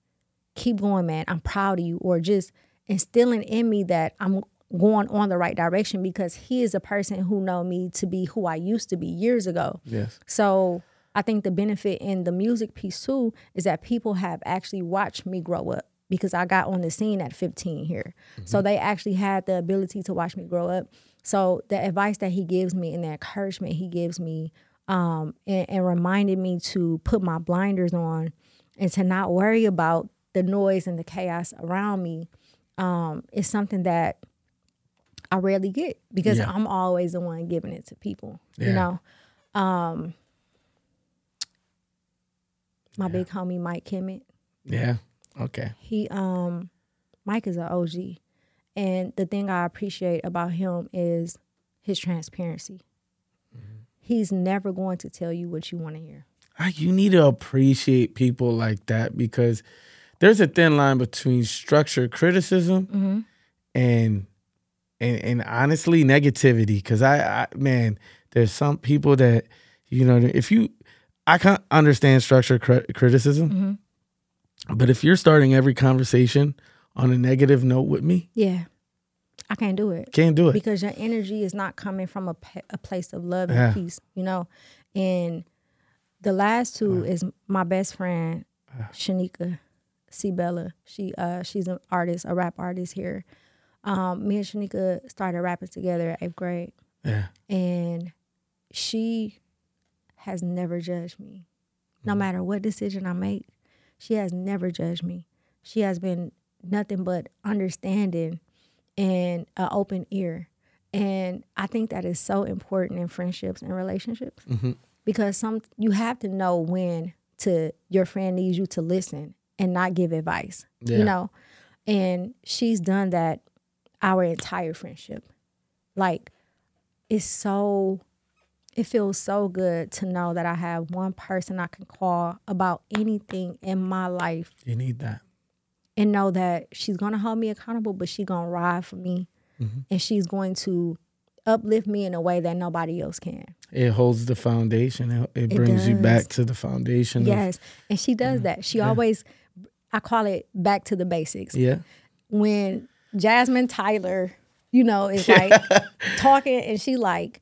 keep going, man. I'm proud of you. Or just instilling in me that I'm going on the right direction because he is a person who know me to be who I used to be years ago. Yes. So I think the benefit in the music piece too is that people have actually watched me grow up because I got on the scene at 15 here. So they actually had the ability to watch me grow up. So the advice that he gives me and the encouragement he gives me um, and, and reminded me to put my blinders on and to not worry about the noise and the chaos around me um, is something that I rarely get because Yeah. I'm always the one giving it to people. You know, um, my big homie Mike Kimmett, Yeah. Okay. he um, Mike is an OG, and the thing I appreciate about him is his transparency. He's never going to tell you what you want to hear. You need to appreciate people like that because there's a thin line between structured criticism and and and honestly negativity because I, I man there's some people that you know if you i can't understand structured cri- criticism but if you're starting every conversation on a negative note with me Yeah, I can't do it. can't do it because your energy is not coming from a, a place of love and Yeah. peace, you know. And the last two is my best friend, Shanika Bella. She uh she's an artist, a rap artist here. Um, me and Shanika started rapping together at eighth grade, yeah and she has never judged me, no mm-hmm. matter what decision I make. She has never judged me. She has been nothing but understanding and an open ear. And I think that is so important in friendships and relationships mm-hmm. because some you have to know when to your friend needs you to listen and not give advice. Yeah. You know, and she's done that our entire friendship. Like it's so it feels so good to know that I have one person I can call about anything in my life you need that and know that she's gonna hold me accountable, but she's gonna ride for me mm-hmm. and she's going to uplift me in a way that nobody else can. it holds the foundation it, it brings you back to the foundation of- Yes. And she does that. She always I call it back to the basics. yeah When Jasmine Tyler, you know, is like talking and she like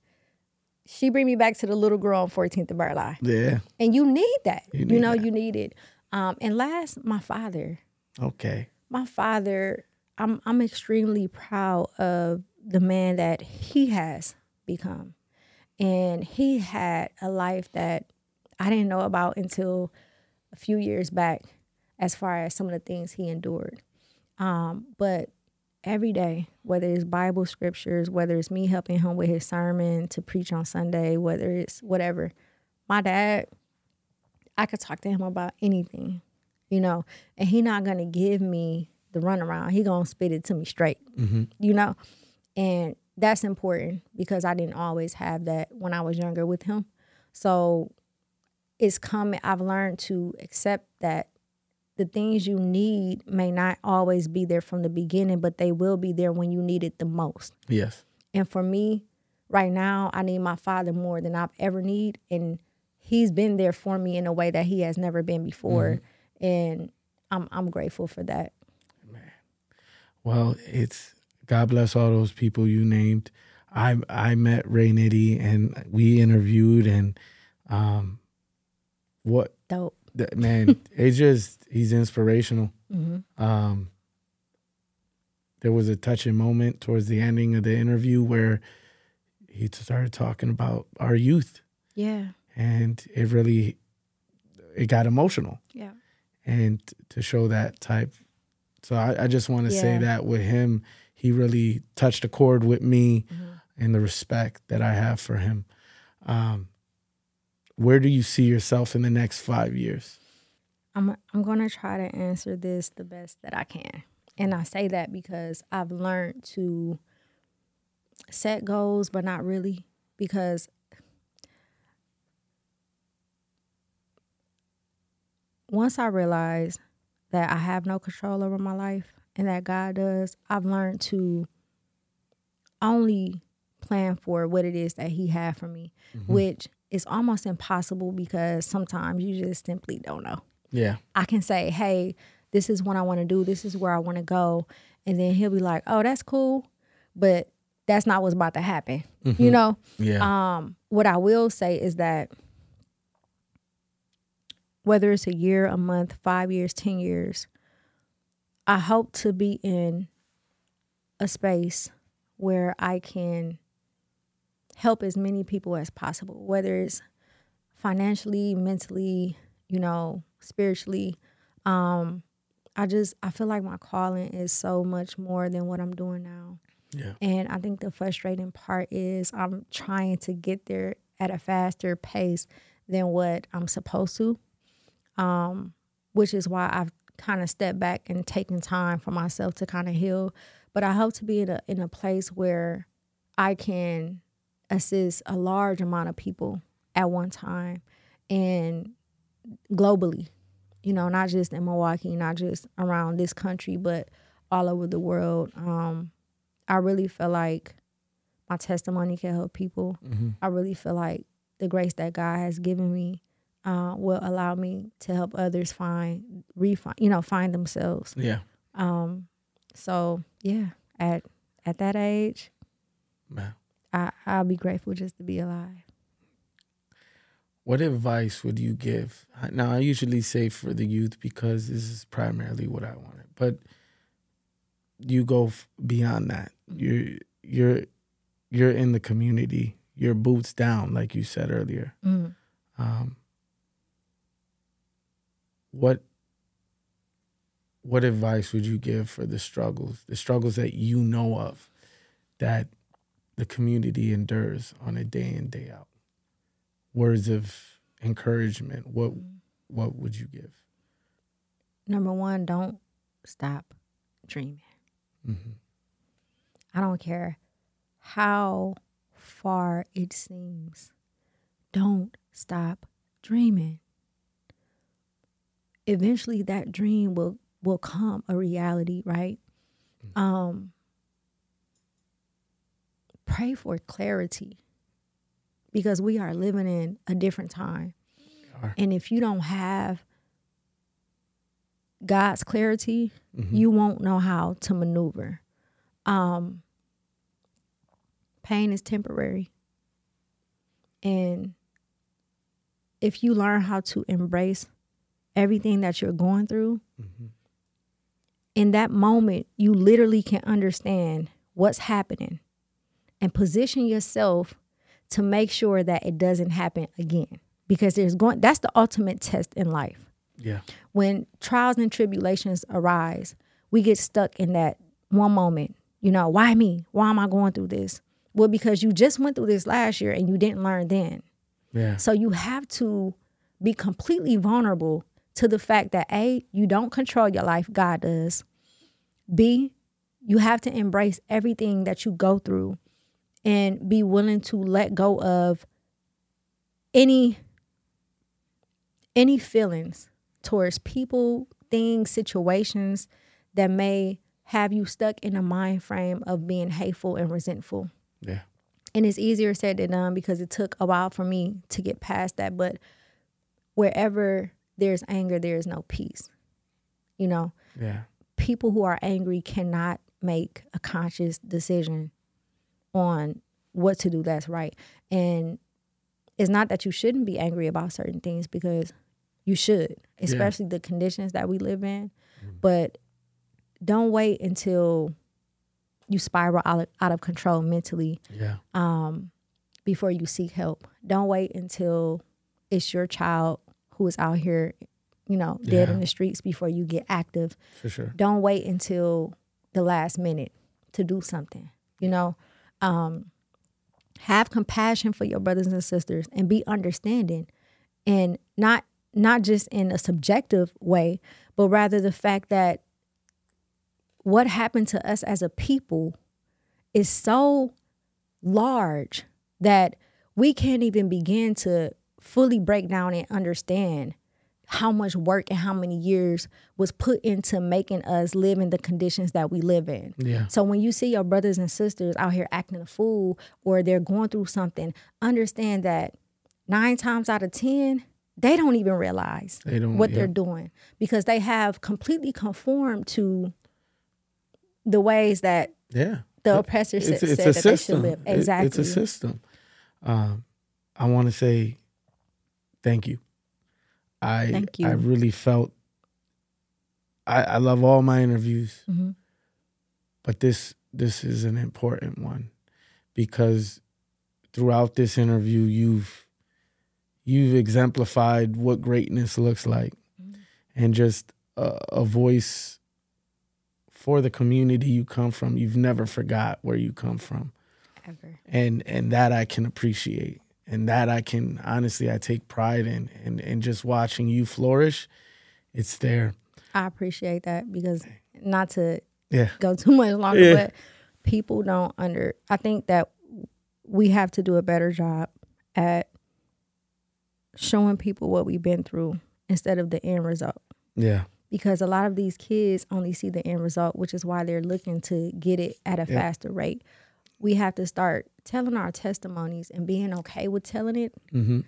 she bring me back to the little girl on 14th of Burleigh. yeah And you need that. You, need know, that. you need it. Um, and last, my father. okay my father, I'm I'm extremely proud of the man that he has become. And he had a life that I didn't know about until a few years back as far as some of the things he endured. Um, but every day, whether it's Bible scriptures, whether it's me helping him with his sermon to preach on Sunday, whether it's whatever, my dad, I could talk to him about anything, you know, and he not gonna give me the runaround. He gonna spit it to me straight, mm-hmm. you know, and that's important because I didn't always have that when I was younger with him. So it's coming. I've learned to accept that the things you need may not always be there from the beginning, but they will be there when you need it the most. yes And for me, right now, I need my father more than I've ever need, and he's been there for me in a way that he has never been before, and I'm I'm grateful for that. Well, it's God bless all those people you named. I I met Ray Nitty and we interviewed and um what Dope. That man it's just he's inspirational. Um there was a touching moment towards the ending of the interview where he started talking about our youth Yeah. and it really it got emotional. Yeah. And to show that type. So I, I just want to say that with him, he really touched a chord with me Mm-hmm. and the respect that I have for him. Um, where do you see yourself in the next five years? I'm I'm gonna try to answer this the best that I can. And I say that because I've learned to set goals, but not really. Because once I realized that I have no control over my life and that God does, I've learned to only plan for what it is that He had for me, mm-hmm. which is almost impossible because sometimes you just simply don't know. Yeah. I can say, hey, this is what I want to do. This is where I want to go. And then he'll be like, oh, that's cool. But that's not what's about to happen. You know? Yeah. Um, what I will say is that whether it's a year, a month, five years, 10 years, I hope to be in a space where I can help as many people as possible, whether it's financially, mentally, you know, spiritually. Um, I just I feel like my calling is so much more than what I'm doing now. yeah. And I think the frustrating part is I'm trying to get there at a faster pace than what I'm supposed to. Um, which is why I've kind of stepped back and taken time for myself to kind of heal. But I hope to be in a in a place where I can assist a large amount of people at one time and globally. You know, not just in Milwaukee, not just around this country, but all over the world. Um, I really feel like my testimony can help people. Mm-hmm. I really feel like the grace that God has given me uh, will allow me to help others find, refine, you know, find themselves. Yeah. Um, so yeah, at at that age, Man. I I'll be grateful just to be alive. What advice would you give? Now, I usually say for the youth because this is primarily what I wanted, but you go f- beyond that. You're you're you're in the community. You're boots down, like you said earlier. Mm. Um, what what advice would you give for the struggles, the struggles that you know of, that the community endures on a day in day out? Words of encouragement. What what would you give? Number one, don't stop dreaming. hmm I don't care how far it seems. Don't stop dreaming. Eventually that dream will will come a reality, right? Um pray for clarity because we are living in a different time. And if you don't have God's clarity, Mhm. you won't know how to maneuver. Um, pain is temporary. And if you learn how to embrace everything that you're going through, Mhm. in that moment, you literally can understand what's happening and position yourself to make sure that it doesn't happen again. Because there's going that's the ultimate test in life Yeah. when trials and tribulations arise, we get stuck in that one moment. You know, why me? Why am I going through this? Well, because you just went through this last year and you didn't learn then. Yeah. So you have to be completely vulnerable to the fact that A, you don't control your life, God does. B, you have to embrace everything that you go through and be willing to let go of any any feelings towards people, things, situations that may have you stuck in a mind frame of being hateful and resentful. Yeah. And it's easier said than done because it took a while for me to get past that. But wherever there's anger, there is no peace. You know, Yeah. people who are angry cannot make a conscious decision on what to do that's right. And it's not that you shouldn't be angry about certain things because you should, especially the conditions that we live in. But don't wait until you spiral out of, out of control mentally Yeah. um, before you seek help. Don't wait until it's your child who is out here, you know, dead Yeah. in the streets before you get active. For sure. Don't wait until the last minute to do something. You know, um, have compassion for your brothers and sisters and be understanding, and not not just in a subjective way, but rather the fact that what happened to us as a people is so large that we can't even begin to fully break down and understand how much work and how many years was put into making us live in the conditions that we live in. Yeah. So when you see your brothers and sisters out here acting a fool or they're going through something, understand that nine times out of 10, they don't even realize They don't what yeah. they're doing because they have completely conformed to the ways that Yeah. the oppressor It's, said, it's said that they should live. It- Exactly. it's a system. Um, I want to say thank you. I Thank you. I really felt. I, I love all my interviews, Mhm. but this this is an important one because throughout this interview you've you've exemplified what greatness looks like Mm-hmm. and just a, a voice for the community you come from you've never forgot where you come from Ever. and and that I can appreciate and that I can honestly I take pride in and and just watching you flourish it's there I appreciate that because not to yeah go too much longer, Yeah. but people don't under. I think that we have to do a better job at showing people what we've been through instead of the end result. yeah Because a lot of these kids only see the end result, which is why they're looking to get it at a Yeah. faster rate. We have to start telling our testimonies and being okay with telling it hmm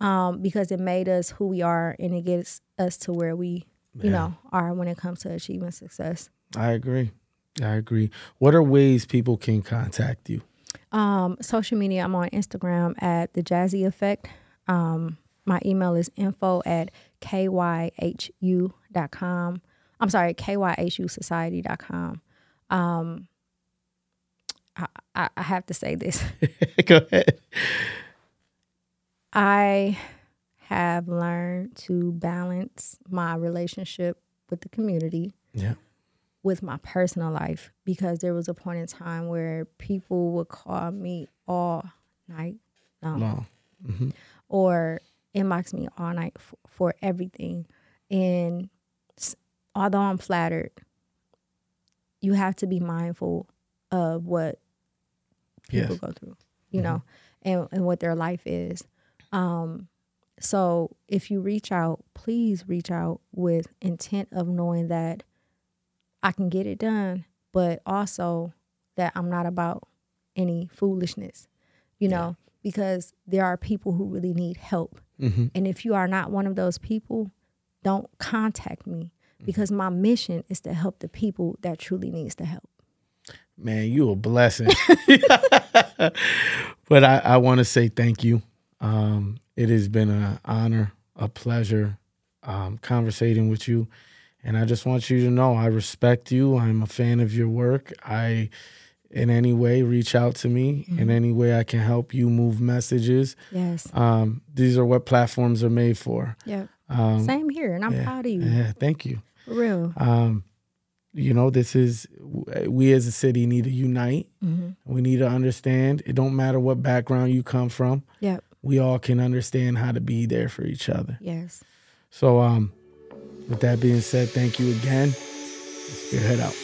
um, because it made us who we are and it gets us to where we, you know, are when it comes to achieving success. I agree I agree what are ways people can contact you Um, social media, I'm on Instagram at the Jazzy Effect. Um, my email is info at kyhu.com. I'm sorry, kyhusociety.com. Um, I, I, have to say this. go ahead. I have learned to balance my relationship with the community yeah. with my personal life because there was a point in time where people would call me all night long. No hmm or inbox me all night for, for everything. And s- although I'm flattered, you have to be mindful of what people Yes. go through, you know, and, and what their life is. Um, so if you reach out, please reach out with intent of knowing that I can get it done, but also that I'm not about any foolishness, you know, because there are people who really need help. hmm And if you are not one of those people, don't contact me because my mission is to help the people that truly needs the help. Man you a blessing but I, I want to say thank you um, it has been an honor a pleasure um, conversating with you and I just want you to know I respect you I'm a fan of your work I in any way reach out to me in any way I can help you move messages Yes. um, these are what platforms are made for Yeah. um, Same here. And I'm yeah, proud of you. yeah thank you For real. um, you know this is we as a city need to unite. Hmm we need to understand. It don't matter what background you come from. Yep. we all can understand how to be there for each other. Yes. so um with that being said thank you again. Spearhead out